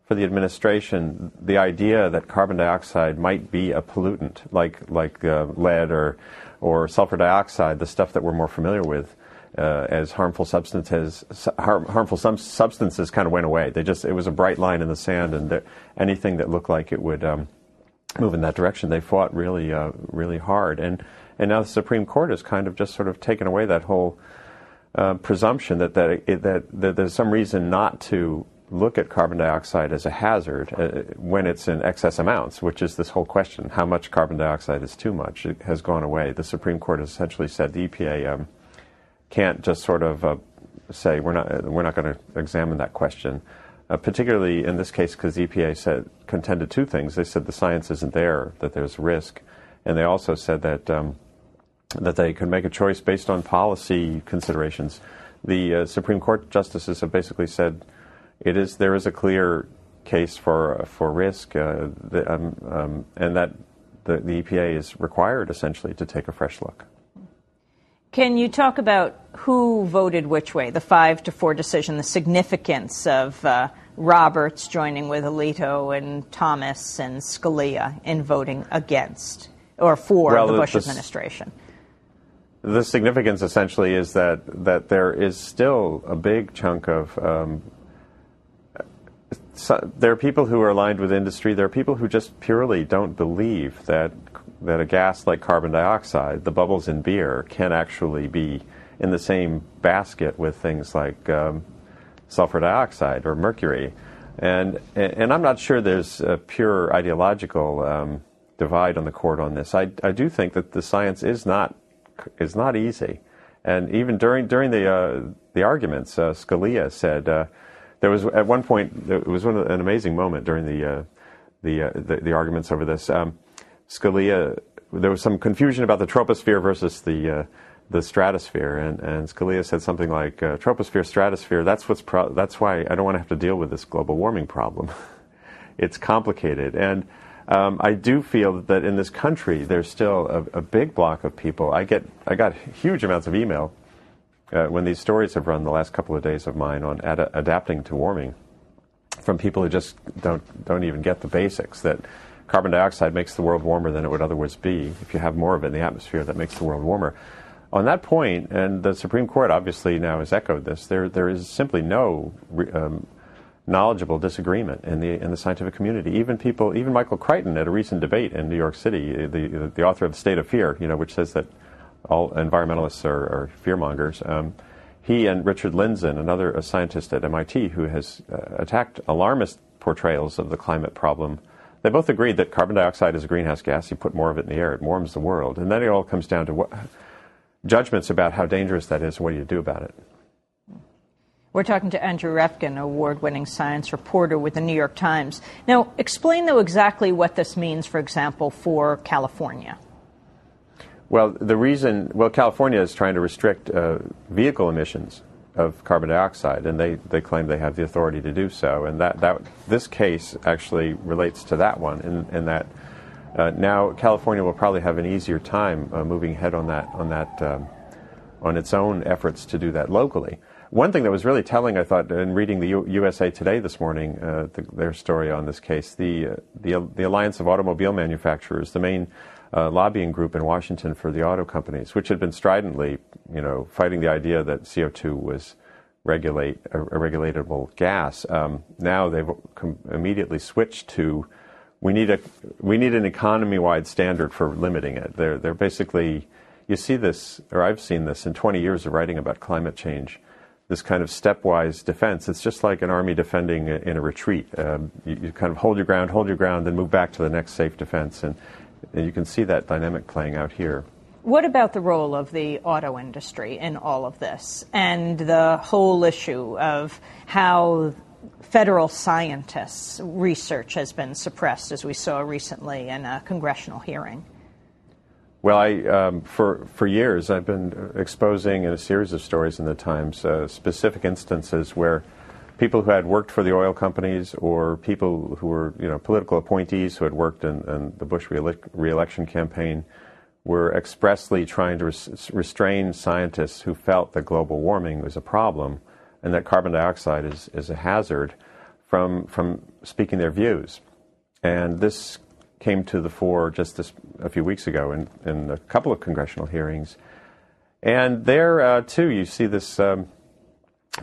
for the administration, the idea that carbon dioxide might be a pollutant, like like uh, lead or or sulfur dioxide, the stuff that we're more familiar with, uh, as harmful substances har- harmful substances kind of went away. They just it was a bright line in the sand, and anything that looked like it would um, move in that direction, they fought really uh, really hard. And and now the Supreme Court has kind of just sort of taken away that whole uh, presumption that that, it, that that there's some reason not to look at carbon dioxide as a hazard uh, when it's in excess amounts, which is this whole question: how much carbon dioxide is too much? It has gone away. The Supreme Court has essentially said the EPA um, can't just sort of uh, say we're not we're not going to examine that question. Uh, particularly in this case, because EPA said contended two things. They said the science isn't there, that there's risk, and they also said that um, that they could make a choice based on policy considerations. The uh, Supreme Court justices have basically said it is there is a clear case for for risk, uh, the, um, um, and that the, the EPA is required essentially to take a fresh look. Can you talk about who voted which way, the five to four decision, the significance of uh, Roberts joining with Alito and Thomas and Scalia in voting against or for well, the Bush the, administration? The significance essentially is that that there is still a big chunk of um, so there are people who are aligned with industry. There are people who just purely don't believe that that a gas like carbon dioxide, the bubbles in beer, can actually be in the same basket with things like um, sulfur dioxide or mercury. And and I'm not sure there's a pure ideological um, divide on the court on this. I, I do think that the science is not is not easy. And even during during the uh, the arguments, uh, Scalia said. Uh, there was at one point it was one, an amazing moment during the uh, the, uh, the, the arguments over this. Um, Scalia, there was some confusion about the troposphere versus the uh, the stratosphere, and, and Scalia said something like uh, troposphere, stratosphere. That's what's pro- that's why I don't want to have to deal with this global warming problem. (laughs) it's complicated, and um, I do feel that in this country there's still a, a big block of people. I get I got huge amounts of email uh, when these stories have run the last couple of days of mine on ad- adapting to warming from people who just don't don't even get the basics that carbon dioxide makes the world warmer than it would otherwise be if you have more of it in the atmosphere that makes the world warmer on that point and the supreme court obviously now has echoed this there there is simply no um, knowledgeable disagreement in the in the scientific community even people even Michael Crichton at a recent debate in New York City the the author of the state of fear you know which says that all environmentalists are, are fearmongers. Um, he and Richard Lindzen, another scientist at MIT who has uh, attacked alarmist portrayals of the climate problem, they both agreed that carbon dioxide is a greenhouse gas. You put more of it in the air, it warms the world. And then it all comes down to what, judgments about how dangerous that is and what do you do about it. We're talking to Andrew Revkin, award winning science reporter with the New York Times. Now, explain, though, exactly what this means, for example, for California. Well, the reason, well, California is trying to restrict uh, vehicle emissions of carbon dioxide, and they, they claim they have the authority to do so. And that, that this case actually relates to that one, in, in that uh, now California will probably have an easier time uh, moving ahead on that on that um, on its own efforts to do that locally. One thing that was really telling, I thought, in reading the U- USA Today this morning, uh, the, their story on this case, the, uh, the the Alliance of Automobile Manufacturers, the main uh, lobbying group in Washington for the auto companies, which had been stridently, you know, fighting the idea that CO2 was regulate a, a regulatable gas. Um, now they've com- immediately switched to we need a we need an economy-wide standard for limiting it. They're they're basically you see this, or I've seen this in 20 years of writing about climate change. This kind of stepwise defense. It's just like an army defending in a retreat. Um, you, you, kind of hold your ground, hold your ground, then move back to the next safe defense. And and you can see that dynamic playing out here. What about the role of the auto industry in all of this and the whole issue of how federal scientists' research has been suppressed, as we saw recently in a congressional hearing? Well, I, um, for, for years, I've been exposing in a series of stories in the Times uh, specific instances where people who had worked for the oil companies or people who were you know political appointees who had worked in, in the Bush reelection campaign were expressly trying to res- restrain scientists who felt that global warming was a problem and that carbon dioxide is, is a hazard from from speaking their views. And this came to the fore just this, a few weeks ago in, in a couple of congressional hearings. And there, uh, too, you see this. Um,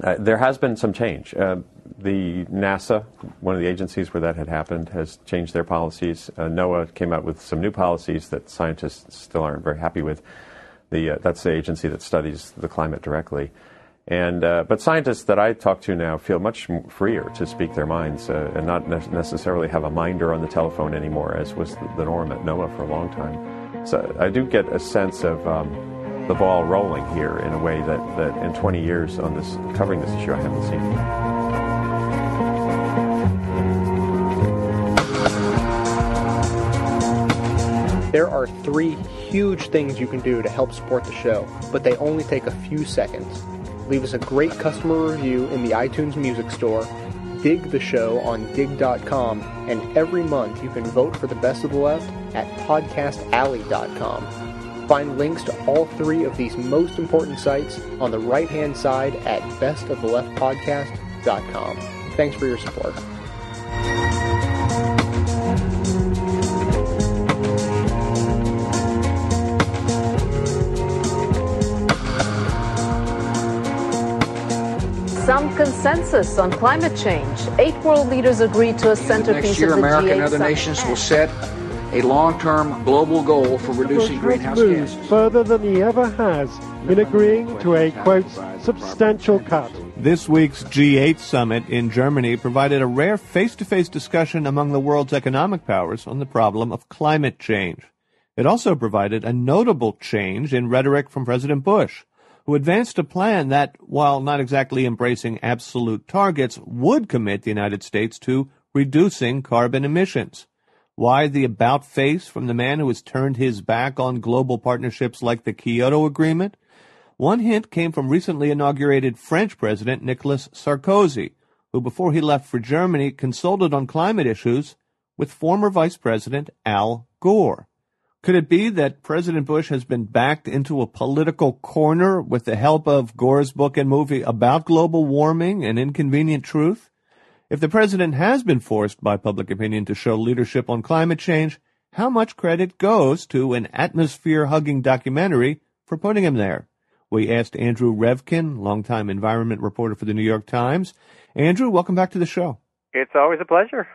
uh, there has been some change. Uh, the NASA, one of the agencies where that had happened, has changed their policies. Uh, NOAA came out with some new policies that scientists still aren't very happy with. The, uh, that's the agency that studies the climate directly. And, uh, but scientists that I talk to now feel much freer to speak their minds and not ne- necessarily have a minder on the telephone anymore, as was the norm at NOAA for a long time. So I do get a sense of um, the ball rolling here in a way that, that in 20 years on this covering this issue I haven't seen. There are three huge things you can do to help support the show, but they only take a few seconds. Leave us a great customer review in the iTunes Music Store, dig the show on digg.com, and every month you can vote for the best of the left at podcastalley.com. Find links to all three of these most important sites on the right hand side at bestoftheleftpodcast.com. Thanks for your support. Some consensus on climate change. Eight world leaders agreed to a centerpiece Next year, of the America G8 and other summit. nations will set a long-term global goal for reducing greenhouse has gases. moved further than he ever has in agreeing to a, quote, substantial cut. This week's G8 summit in Germany provided a rare face to face discussion among the world's economic powers on the problem of climate change. It also provided a notable change in rhetoric from President Bush, who advanced a plan that, while not exactly embracing absolute targets, would commit the United States to reducing carbon emissions. Why the about face from the man who has turned his back on global partnerships like the Kyoto Agreement? One hint came from recently inaugurated French President Nicolas Sarkozy, who before he left for Germany consulted on climate issues with former Vice President Al Gore. Could it be that President Bush has been backed into a political corner with the help of Gore's book and movie about global warming and inconvenient truth? If the president has been forced by public opinion to show leadership on climate change, how much credit goes to an atmosphere hugging documentary for putting him there? We asked Andrew Revkin, longtime environment reporter for the New York Times. Andrew, welcome back to the show. It's always a pleasure.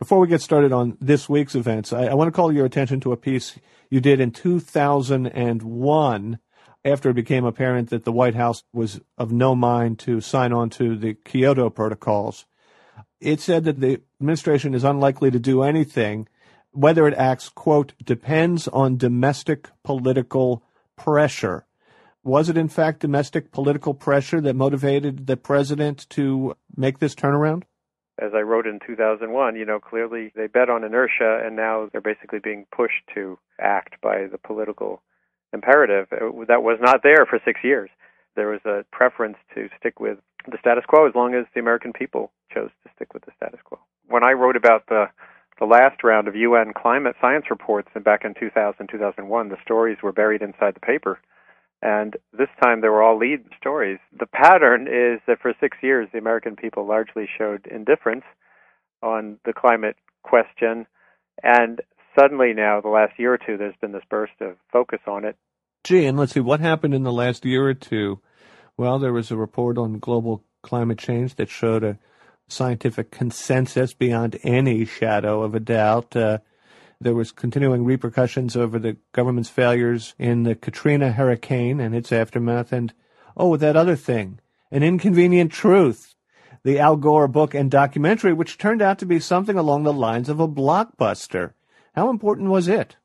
Before we get started on this week's events, I, I want to call your attention to a piece you did in 2001 after it became apparent that the White House was of no mind to sign on to the Kyoto protocols. It said that the administration is unlikely to do anything, whether it acts, quote, depends on domestic political pressure. Was it in fact domestic political pressure that motivated the president to make this turnaround? As I wrote in 2001, you know, clearly they bet on inertia and now they're basically being pushed to act by the political imperative that was not there for six years. There was a preference to stick with the status quo as long as the American people chose to stick with the status quo. When I wrote about the the last round of UN climate science reports and back in 2000 2001 the stories were buried inside the paper and this time they were all lead stories. The pattern is that for 6 years the American people largely showed indifference on the climate question and suddenly now the last year or two there's been this burst of focus on it Gee, and let's see what happened in the last year or two. Well, there was a report on global climate change that showed a scientific consensus beyond any shadow of a doubt. Uh, there was continuing repercussions over the government's failures in the Katrina hurricane and its aftermath, and oh, that other thing, an inconvenient truth, the Al Gore book and documentary, which turned out to be something along the lines of a blockbuster. How important was it?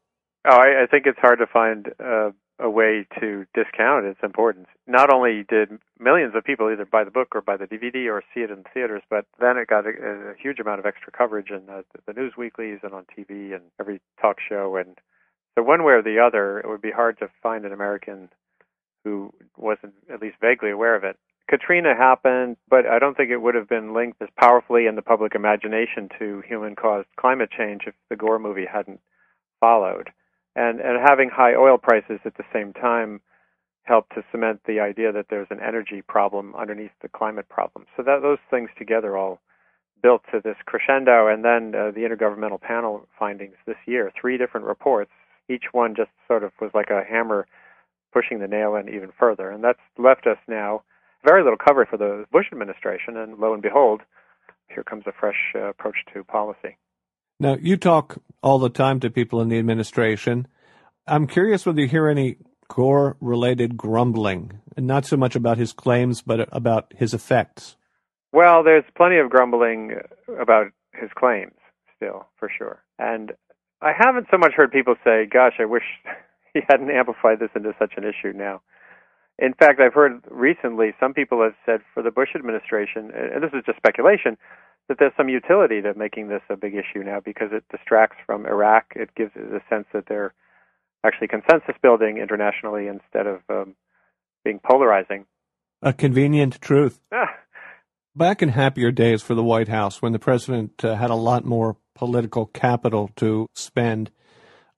Oh, I, I think it's hard to find uh, a way to discount its importance. Not only did millions of people either buy the book or buy the DVD or see it in theaters, but then it got a, a huge amount of extra coverage in uh, the news weeklies and on TV and every talk show. And so, one way or the other, it would be hard to find an American who wasn't at least vaguely aware of it. Katrina happened, but I don't think it would have been linked as powerfully in the public imagination to human caused climate change if the Gore movie hadn't followed. And and having high oil prices at the same time helped to cement the idea that there's an energy problem underneath the climate problem. So that those things together all built to this crescendo and then uh, the intergovernmental panel findings this year, three different reports, each one just sort of was like a hammer pushing the nail in even further. And that's left us now very little cover for the Bush administration. And lo and behold, here comes a fresh uh, approach to policy. Now, you talk all the time to people in the administration. I'm curious whether you hear any Gore related grumbling, and not so much about his claims, but about his effects. Well, there's plenty of grumbling about his claims still, for sure. And I haven't so much heard people say, gosh, I wish (laughs) he hadn't amplified this into such an issue now. In fact, I've heard recently some people have said for the Bush administration, and this is just speculation, that there's some utility to making this a big issue now because it distracts from Iraq. It gives it a sense that they're actually consensus building internationally instead of um, being polarizing. A convenient truth. Ah. Back in happier days for the White House, when the president uh, had a lot more political capital to spend,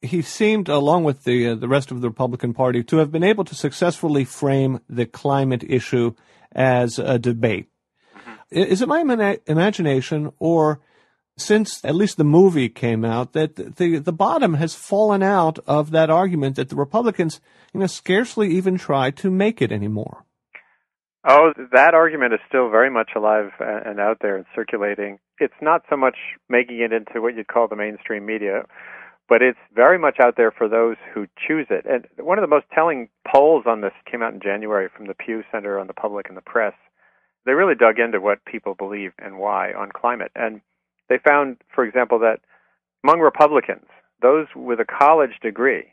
he seemed, along with the uh, the rest of the Republican Party, to have been able to successfully frame the climate issue as a debate. Is it my ima- imagination, or since at least the movie came out, that the the bottom has fallen out of that argument that the Republicans, you know, scarcely even try to make it anymore? Oh, that argument is still very much alive and out there and circulating. It's not so much making it into what you'd call the mainstream media but it's very much out there for those who choose it. And one of the most telling polls on this came out in January from the Pew Center on the Public and the Press. They really dug into what people believe and why on climate. And they found, for example, that among Republicans, those with a college degree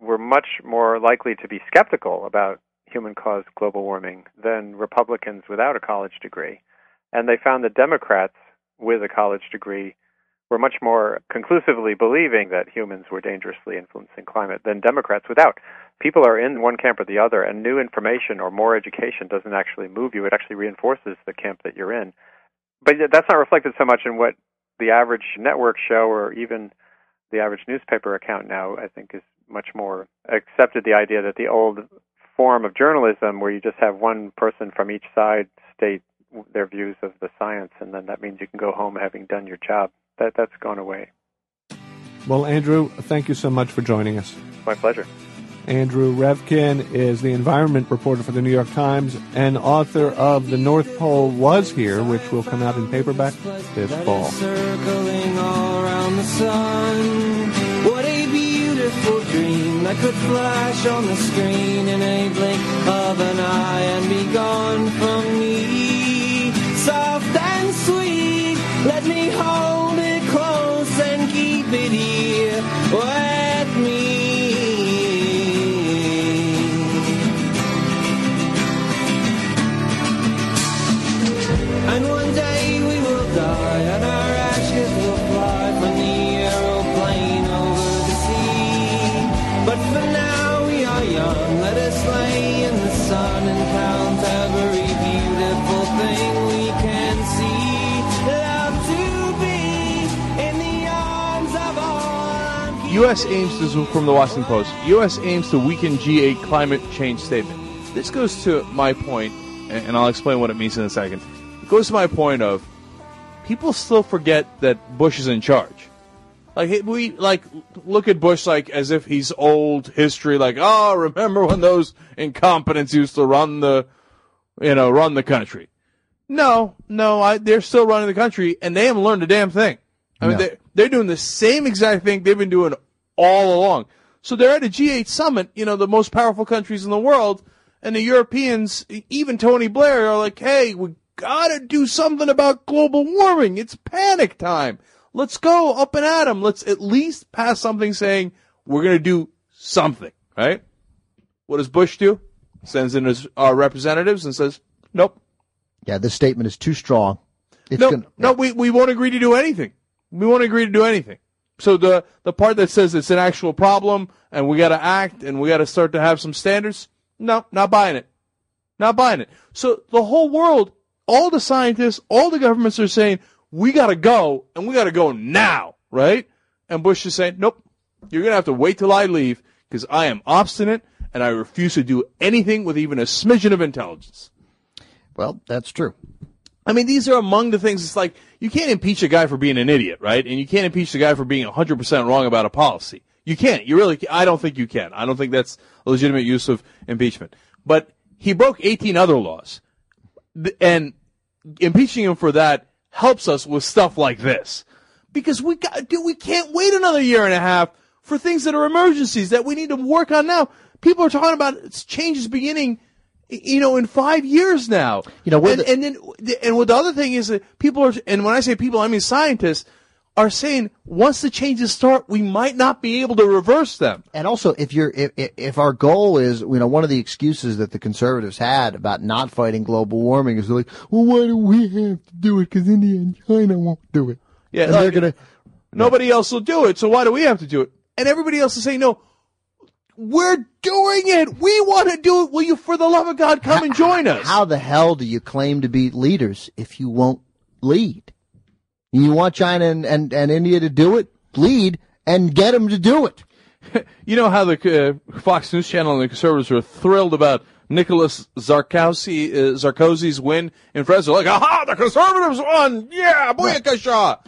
were much more likely to be skeptical about human caused global warming than Republicans without a college degree. And they found that Democrats with a college degree were much more conclusively believing that humans were dangerously influencing climate than Democrats without. People are in one camp or the other, and new information or more education doesn't actually move you. It actually reinforces the camp that you're in. But that's not reflected so much in what the average network show or even the average newspaper account now, I think, is much more accepted the idea that the old form of journalism, where you just have one person from each side state their views of the science, and then that means you can go home having done your job that that's gone away. Well, Andrew, thank you so much for joining us. My pleasure. Andrew Revkin is the environment reporter for the New York Times and author of The North Pole Was Here, which will come out in paperback this fall. Circling all around the sun. What a beautiful dream that could flash on the screen in a blink of an eye and be gone from me. U.S. aims to, from the Washington Post, U.S. aims to weaken G8 climate change statement. This goes to my point, and I'll explain what it means in a second. It goes to my point of people still forget that Bush is in charge. Like we like look at Bush like as if he's old history. Like, oh, remember when those incompetents used to run the, you know, run the country? No, no, I, they're still running the country, and they haven't learned a damn thing. I mean, No. they, they're doing the same exact thing they've been doing all along. So they're at a G8 summit, you know, the most powerful countries in the world, and the Europeans, even Tony Blair, are like, hey, we gotta do something about global warming. It's panic time. Let's go up and at 'em. Let's at least pass something saying we're gonna do something, right? What does Bush do? Sends in his uh, representatives and says, nope. Yeah, this statement is too strong. It's no, gonna, no, we, we won't agree to do anything. We won't agree to do anything. So the the part that says it's an actual problem and we got to act and we got to start to have some standards, no, not buying it. Not buying it. So the whole world, all the scientists, all the governments are saying we got to go and we got to go now, right? And Bush is saying, nope, you're gonna have to wait till I leave because I am obstinate and I refuse to do anything with even a smidgen of intelligence. Well, that's true. I mean, these are among the things. It's like you can't impeach a guy for being an idiot, right? And you can't impeach the guy for being 100% wrong about a policy. You can't. You really. I don't think you can. I don't think that's a legitimate use of impeachment. But he broke 18 other laws, and impeaching him for that helps us with stuff like this because we got. Dude, we can't wait another year and a half for things that are emergencies that we need to work on now. People are talking about changes beginning, you know, in five years now. You know, and, and then and what the other thing is that people are, and when I say people, I mean scientists are saying once the changes start, we might not be able to reverse them. And also, if you're if, if- our goal is, you know, one of the excuses that the conservatives had about not fighting global warming is they're like, well, why do we have to do it? Because India and China won't do it. Yeah, and they're gonna. Nobody else will do it, so why do we have to do it? And everybody else is saying, no, we're doing it. We want to do it. Will you, for the love of God, come and join us? How the hell do you claim to be leaders if you won't lead? You want China and, and, and India to do it? Lead and get them to do it. (laughs) You know how the uh, Fox News Channel and the conservatives were thrilled about Nicolas Sarkozy, uh, Sarkozy's win in France. They're like, aha, the conservatives won. Yeah, booyakasha.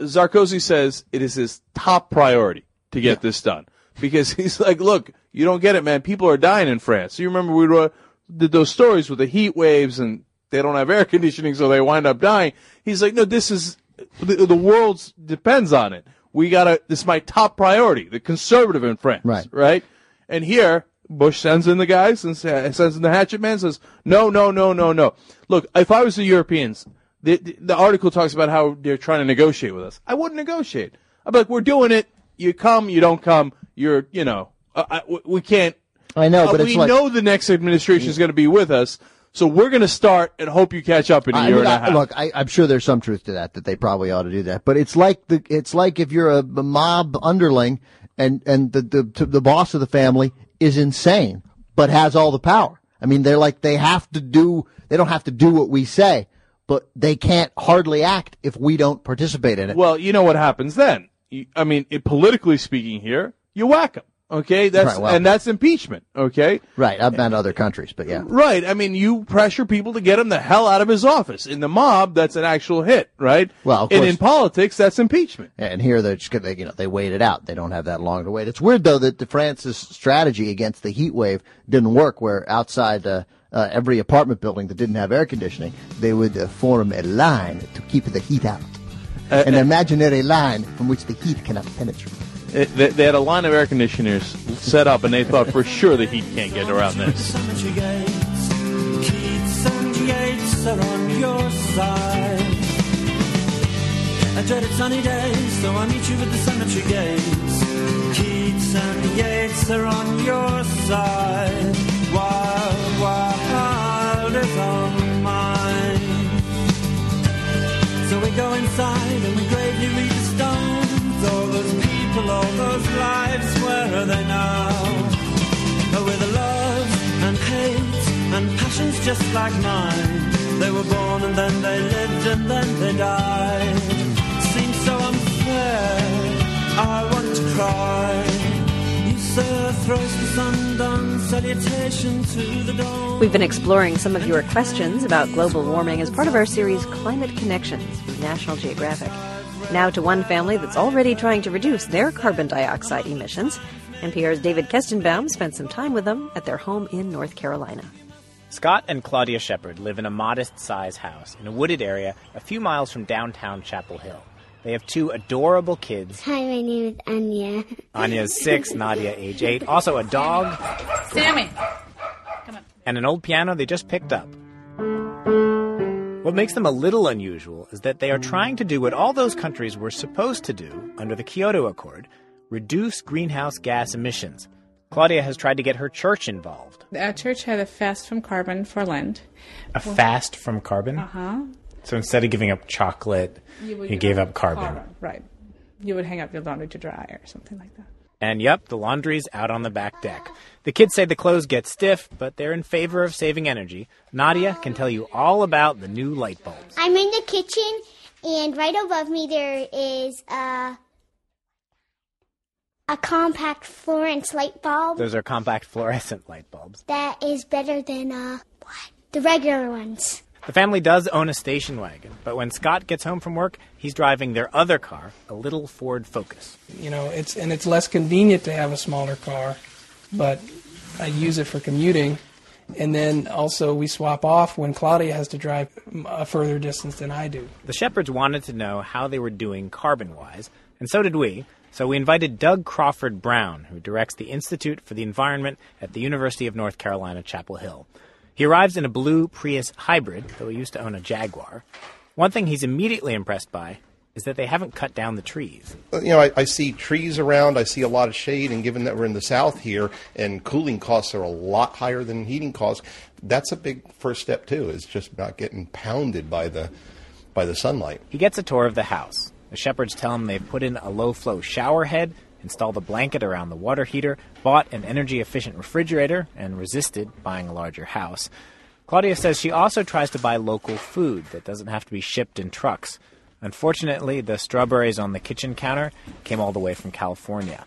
Sarkozy says it is his top priority to get this done because (laughs) he's like, look, you don't get it, man. People are dying in France. You remember we wrote, did those stories with the heat waves and they don't have air (laughs) conditioning, so they wind up dying. He's like, no, this is the, the world depends on it. We gotta. This is my top priority. The conservative in France, right? Right. And here, Bush sends in the guys and sends in the hatchet man. Says, no, no, no, no, no. Look, if I was the Europeans, the, the, the article talks about how they're trying to negotiate with us. I wouldn't negotiate. I'd be like, we're doing it. You come, you don't come. You're, you know, uh, I, we- can't. I know, uh, but we like- know the next administration is going to be with us. So we're going to start and hope you catch up in a I year mean, and a I- half. Look, I, I'm sure there's some truth to that. That they probably ought to do that. But it's like the it's like if you're a, a mob underling and and the, the the boss of the family is insane but has all the power. I mean, they're like they have to do. They don't have to do what we say, but they can't hardly act if we don't participate in it. Well, you know what happens then. I mean, it, politically speaking, here you whack them. Okay, that's Right, well- and that's impeachment. Okay, right. I've been to other countries, but yeah. right. I mean, you pressure people to get him the hell out of his office. In the mob, that's an actual hit, right? Well, of and in politics, that's impeachment. And here they're just gonna, you know, they wait it out. They don't have that long to wait. It's weird though that the France's strategy against the heat wave didn't work. Where outside uh, uh, every apartment building that didn't have air conditioning, they would uh, form a line to keep the heat out. Uh, An uh, imaginary line from which the heat cannot penetrate. It- they, they had a line of air conditioners set up, and they thought for sure the heat can't get around this. I sunny days, so I meet you at the cemetery gates. Keats and Yeats are on your side. Wild, Wilde is on mine. So we go inside and we gravely read people, all those lives, where are they now? With love and hate and passions just like mine. They were born and then they lived and then they died. Seems so unfair. I want to cry. We've been exploring some of your questions about global warming as part of our series Climate Connections with National Geographic. Now to one family that's already trying to reduce their carbon dioxide emissions. NPR's David Kestenbaum spent some time with them at their home in North Carolina. Scott and Claudia Shepard live in a modest sized house in a wooded area a few miles from downtown Chapel Hill. They have two adorable kids. Hi, my name is Anya. Anya's six, Nadia, age eight. Also a dog Sammy. and an old piano they just picked up. What makes them a little unusual is that they are trying to do what all those countries were supposed to do under the Kyoto Accord reduce greenhouse gas emissions. Claudia has tried to get her church involved. Our church had a fast from carbon for Lent. A fast from carbon? Uh huh. So instead of giving up chocolate, you, would gave up carbon. Right. You would hang up your laundry to dry or something like that. And yep, the laundry's out on the back deck. The kids say the clothes get stiff, but they're in favor of saving energy. Nadia can tell you all about the new light bulbs. I'm in the kitchen, and right above me there is a a compact fluorescent light bulb Those are compact fluorescent light bulbs. that is better than uh what the regular ones. The family does own a station wagon, but when Scott gets home from work, he's driving their other car, a little Ford Focus. You know, it's and it's less convenient to have a smaller car, but I use it for commuting. And then also we swap off when Claudia has to drive a further distance than I do. The Shepherds wanted to know how they were doing carbon wise, and so did we. So we invited Doug Crawford Brown, who directs the Institute for the Environment at the University of North Carolina, Chapel Hill. He arrives in a blue Prius hybrid, though he used to own a Jaguar. One thing he's immediately impressed by is that they haven't cut down the trees. You know, I, I see trees around, I see a lot of shade, and given that we're in the south here and cooling costs are a lot higher than heating costs, that's a big first step too, is just not getting pounded by the by the sunlight. He gets a tour of the house. The shepherds tell him they've put in a low flow shower head, installed a blanket around the water heater, bought an energy efficient refrigerator, and resisted buying a larger house. Claudia says she also tries to buy local food that doesn't have to be shipped in trucks. Unfortunately, the strawberries on the kitchen counter came all the way from California.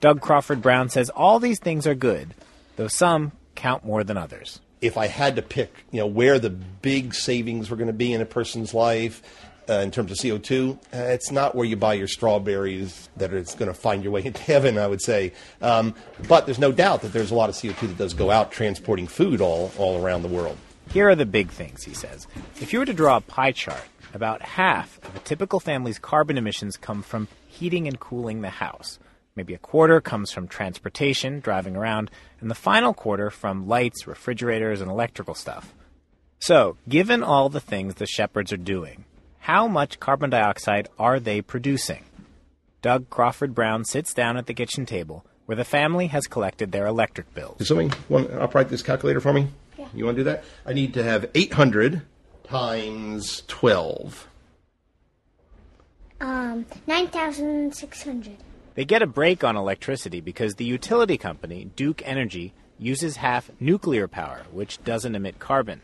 Doug Crawford Brown says all these things are good, though some count more than others. If I had to pick, you know, where the big savings were going to be in a person's life uh, in terms of CO2, uh, it's not where you buy your strawberries that it's going to find your way into heaven, I would say. Um, but there's no doubt that there's a lot of CO2 that does go out transporting food all, all around the world. Here are the big things, he says. If you were to draw a pie chart, about half of a typical family's carbon emissions come from heating and cooling the house. Maybe a quarter comes from transportation, driving around, and the final quarter from lights, refrigerators, and electrical stuff. So, given all the things the shepherds are doing, how much carbon dioxide are they producing? Doug Crawford Brown sits down at the kitchen table where the family has collected their electric bills. Does somebody want to operate this calculator for me? Yeah. You want to do that? I need to have 800 times 12. Um, 9,600. They get a break on electricity because the utility company, Duke Energy, uses half nuclear power, which doesn't emit carbon.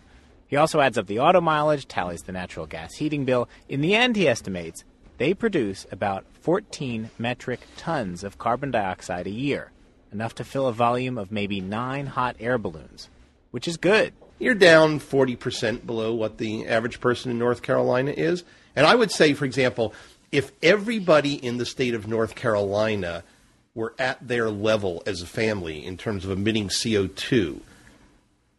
He also adds up the auto mileage, tallies the natural gas heating bill. In the end, he estimates they produce about 14 metric tons of carbon dioxide a year, enough to fill a volume of maybe nine hot air balloons, which is good. You're down 40% below what the average person in North Carolina is. And I would say, for example, if everybody in the state of North Carolina were at their level as a family in terms of emitting CO2,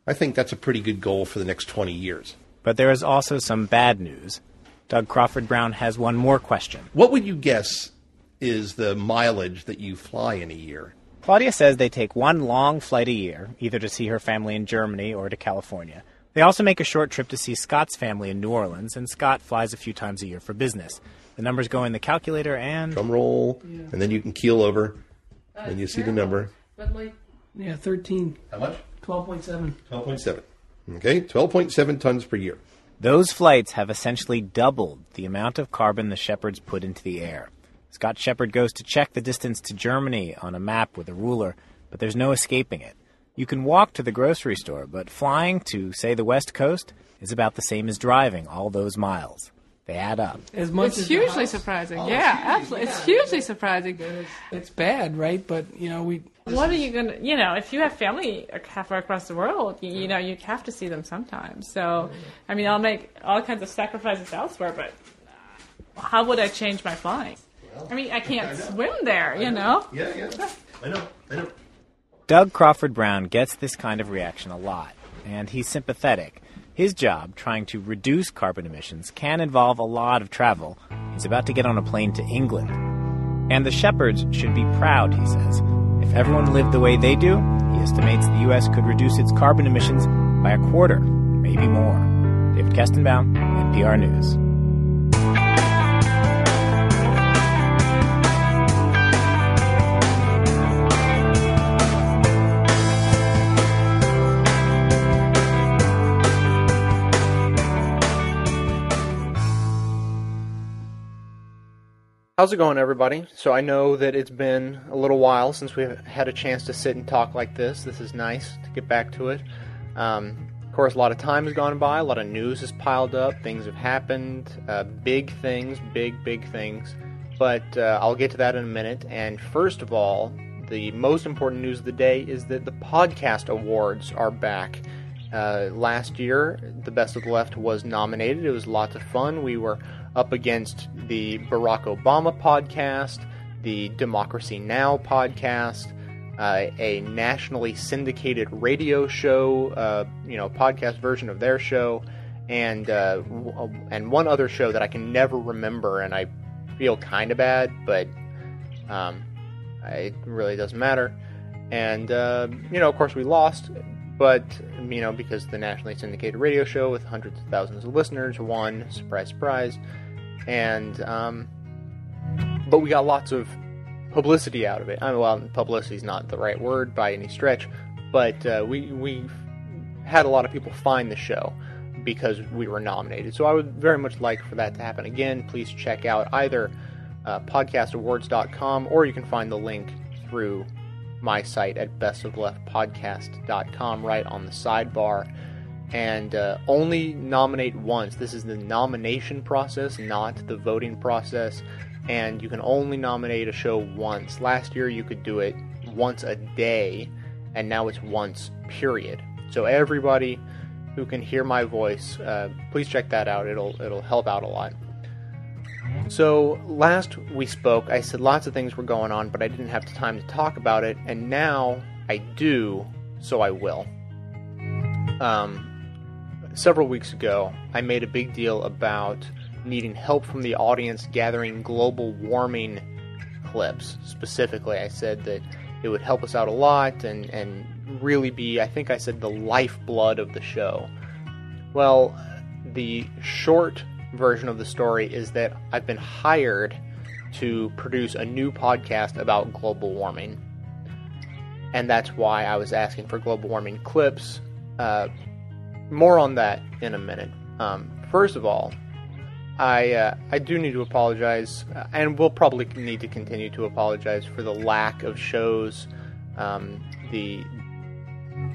I think that's a pretty good goal for the next 20 years. But there is also some bad news. Doug Crawford Brown has one more question. What would you guess is the mileage that you fly in a year? Claudia says they take one long flight a year, either to see her family in Germany or to California. They also make a short trip to see Scott's family in New Orleans, and Scott flies a few times a year for business. The numbers go in the calculator and. Drum roll, and then you can keel over, uh, and you see the number. But like, yeah, 13. How much? 12.7. 12.7. Okay, 12.7 tons per year. Those flights have essentially doubled the amount of carbon the shepherds put into the air. Scott Shepard goes to check the distance to Germany on a map with a ruler, but there's no escaping it. You can walk to the grocery store, but flying to, say, the West Coast is about the same as driving all those miles. They add up. As much it's as hugely house- surprising. Oh, yeah, it's hugely absolutely. It's hugely surprising. It's bad, right? But, you know, we. What are you gonna? You know, if you have family halfway across the world, you, you know, you have to see them sometimes. So, I mean, I'll make all kinds of sacrifices elsewhere, but uh, how would I change my flying? I mean, I can't swim there. You know. Yeah, yeah. I know. I know. Doug Crawford Brown gets this kind of reaction a lot, and he's sympathetic. His job, trying to reduce carbon emissions, can involve a lot of travel. He's about to get on a plane to England. And the shepherds should be proud, he says. If everyone lived the way they do, he estimates the U.S. could reduce its carbon emissions by a quarter, maybe more. David Kestenbaum, NPR News. How's it going, everybody? So I know that it's been a little while since we've had a chance to sit and talk like this. This is nice to get back to it. Um, of course, a lot of time has gone by, a lot of news has piled up, things have happened, uh, big things, big, big things. But uh, I'll get to that in a minute. And first of all, the most important news of the day is that the podcast awards are back. Uh, last year, The Best of the Left was nominated. It was lots of fun. We were up against the Barack Obama podcast, the Democracy Now! podcast, uh, a nationally syndicated radio show, uh, you know, podcast version of their show, and uh, w- and one other show that I can never remember, and I feel kind of bad, but um, it really doesn't matter. And uh, you know, of course, we lost, but you know, because the nationally syndicated radio show with hundreds of thousands of listeners won, surprise, surprise, and um, but we got lots of publicity out of it. I mean, well, publicity is not the right word by any stretch, but uh, we we had a lot of people find the show because we were nominated. So I would very much like for that to happen again. Please check out either uh, podcastawards.com or you can find the link through my site at bestofleftpodcast.com right on the sidebar. And uh, only nominate once. This is the nomination process, not the voting process and you can only nominate a show once. Last year you could do it once a day, and now it's once, period. So everybody who can hear my voice, uh, please check that out. It'll it'll help out a lot. So last we spoke, I said lots of things were going on, but I didn't have the time to talk about it, and now I do, so I will. Um, several weeks ago, I made a big deal about needing help from the audience gathering global warming clips. Specifically, I said that it would help us out a lot and, and really be, I think I said, the lifeblood of the show. Well, the short version of the story is that I've been hired to produce a new podcast about global warming. And that's why I was asking for global warming clips. Uh, more on that in a minute. Um, first of all, I uh, I do need to apologize, uh, and we'll probably need to continue to apologize for the lack of shows. Um, the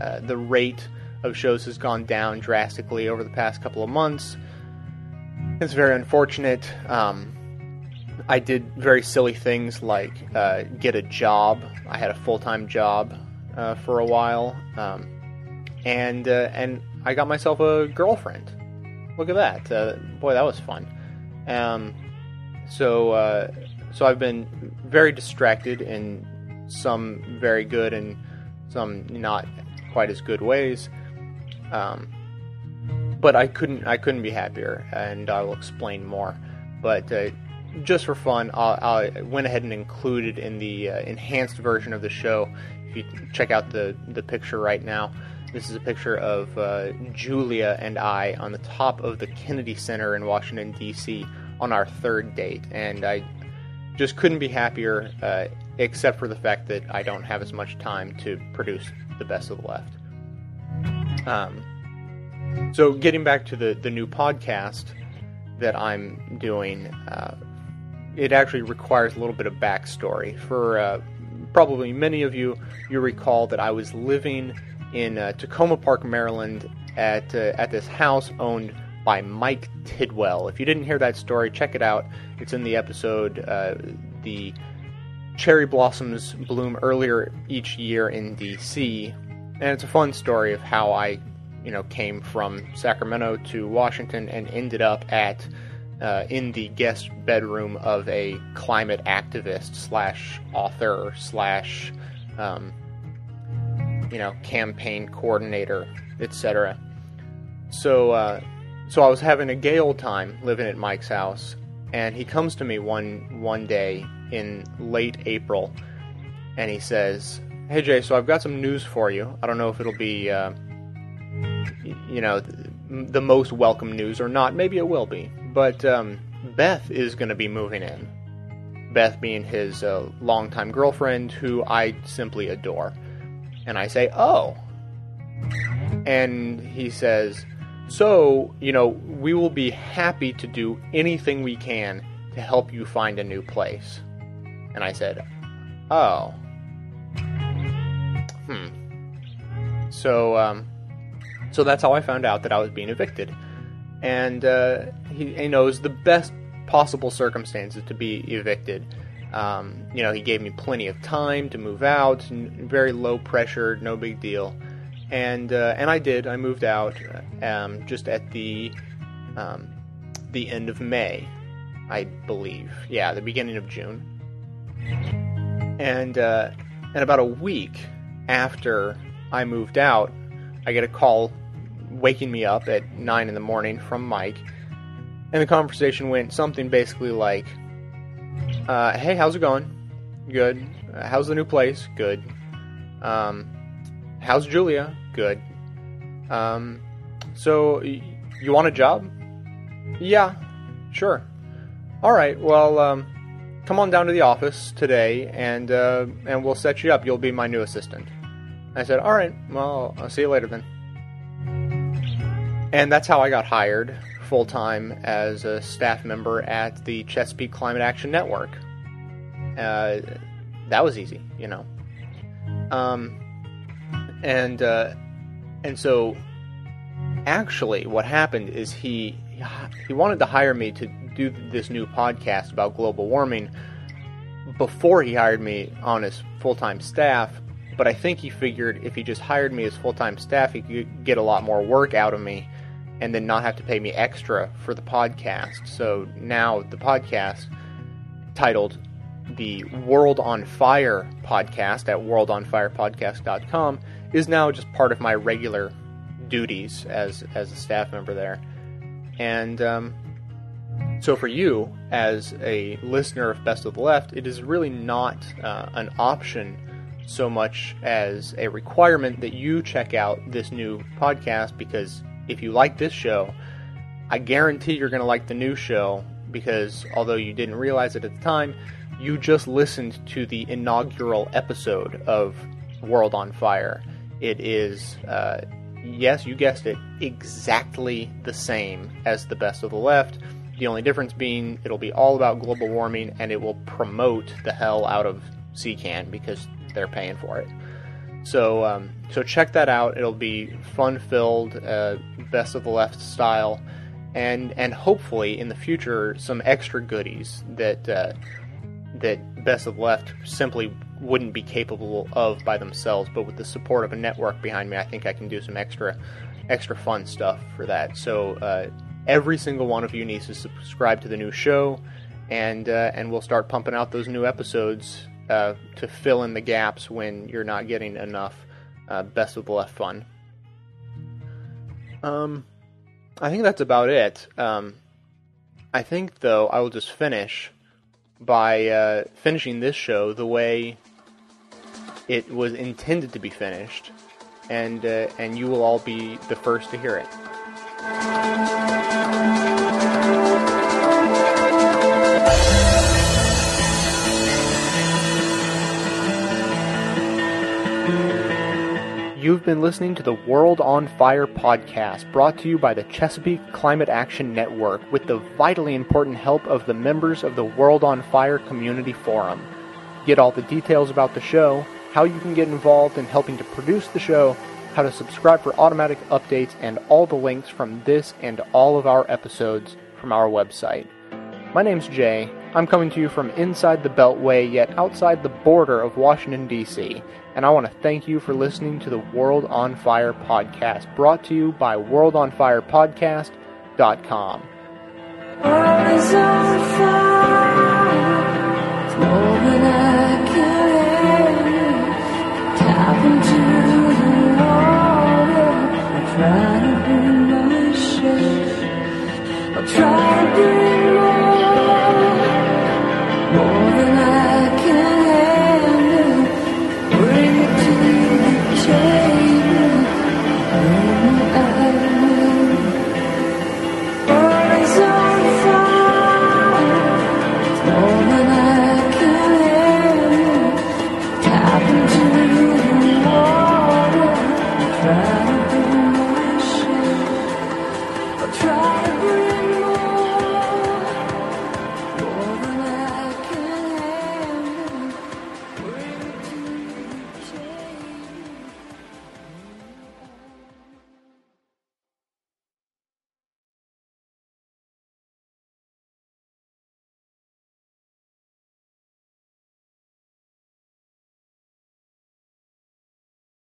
uh, the rate of shows has gone down drastically over the past couple of months. It's very unfortunate. Um, I did very silly things like uh, get a job. I had a full time job uh, for a while, um, and uh, and I got myself a girlfriend. Look at that. Uh, boy, that was fun. Um, so, uh, so I've been very distracted in some very good and some not quite as good ways. Um, but I couldn't, I couldn't be happier, and I will explain more. But uh, just for fun, I'll, I went ahead and included in the uh, enhanced version of the show. If you check out the the picture right now, this is a picture of uh, Julia and I on the top of the Kennedy Center in Washington, D.C. on our third date. And I just couldn't be happier, uh, except for the fact that I don't have as much time to produce the best of the left. Um, so, getting back to the, the new podcast that I'm doing, uh, it actually requires a little bit of backstory. For uh, probably many of you, you recall that I was living in uh, Takoma Park, Maryland, at uh, at this house owned by Mike Tidwell. If you didn't hear that story, check it out. It's in the episode. Uh, the cherry blossoms bloom earlier each year in D.C., and it's a fun story of how I, you know, came from Sacramento to Washington and ended up at. Uh, in the guest bedroom of a climate activist slash author slash um, you know, campaign coordinator, etc. So, uh, so I was having a gay old time living at Mike's house, and he comes to me one one day in late April, and he says, "Hey Jay, so I've got some news for you. I don't know if it'll be, uh, you know, the, most welcome news or not. Maybe it will be, but um, Beth is going to be moving in. Beth being his uh, longtime girlfriend, who I simply adore." And I say, Oh. And he says, So, you know, we will be happy to do anything we can to help you find a new place. And I said, Oh. Hmm. So, um, so that's how I found out that I was being evicted. And uh, he, he knows the best possible circumstances to be evicted um, you know, he gave me plenty of time to move out, very low pressure, no big deal. and uh, and I did. I moved out um, just at the um, the end of May, I believe. Yeah, the beginning of June. And uh, and about a week after I moved out, I get a call waking me up at nine in the morning from Mike, and the conversation went something basically like, uh, "Hey, how's it going? Good. Uh, how's the new place? Good. Um, how's Julia? Good. Um, so y- you want a job? Yeah, sure. All right. Well, um, come on down to the office today, and uh, and we'll set you up. You'll be my new assistant." I said, "All right. Well, I'll see you later then." And that's how I got hired full time as a staff member at the Chesapeake Climate Action Network. Uh, that was easy, you know. Um, and uh, and so actually, what happened is he he wanted to hire me to do this new podcast about global warming before he hired me on his full time staff. But I think he figured if he just hired me as full time staff, he could get a lot more work out of me and then not have to pay me extra for the podcast. So now the podcast titled the World on Fire podcast at worldonfirepodcast.com is now just part of my regular duties as as a staff member there. And um, so for you as a listener of Best of the Left, it is really not uh, an option so much as a requirement that you check out this new podcast because if you like this show, I guarantee you're going to like the new show because although you didn't realize it at the time, you just listened to the inaugural episode of World on Fire. It is, uh, yes, you guessed it, exactly the same as the best of the left. The only difference being it'll be all about global warming and it will promote the hell out of CCAN because they're paying for it. So, um, so check that out. It'll be fun-filled, uh, best of the left style, and and hopefully in the future some extra goodies that uh, that best of the left simply wouldn't be capable of by themselves. But with the support of a network behind me, I think I can do some extra extra fun stuff for that. So uh, every single one of you needs to subscribe to the new show, and uh, and we'll start pumping out those new episodes uh, to fill in the gaps when you're not getting enough uh, best of the left fun. Um, I think that's about it. Um, I think though I will just finish by uh, finishing this show the way it was intended to be finished, and uh, and you will all be the first to hear it. You've been listening to the World on Fire podcast, brought to you by the Chesapeake Climate Action Network with the vitally important help of the members of the World on Fire Community Forum. Get all the details about the show, how you can get involved in helping to produce the show, how to subscribe for automatic updates, and all the links from this and all of our episodes from our website. My name's Jay. I'm coming to you from inside the Beltway, yet outside the border of Washington, D.C., and I want to thank you for listening to the World on Fire podcast, brought to you by WorldOnFirePodcast.com. World is on fire.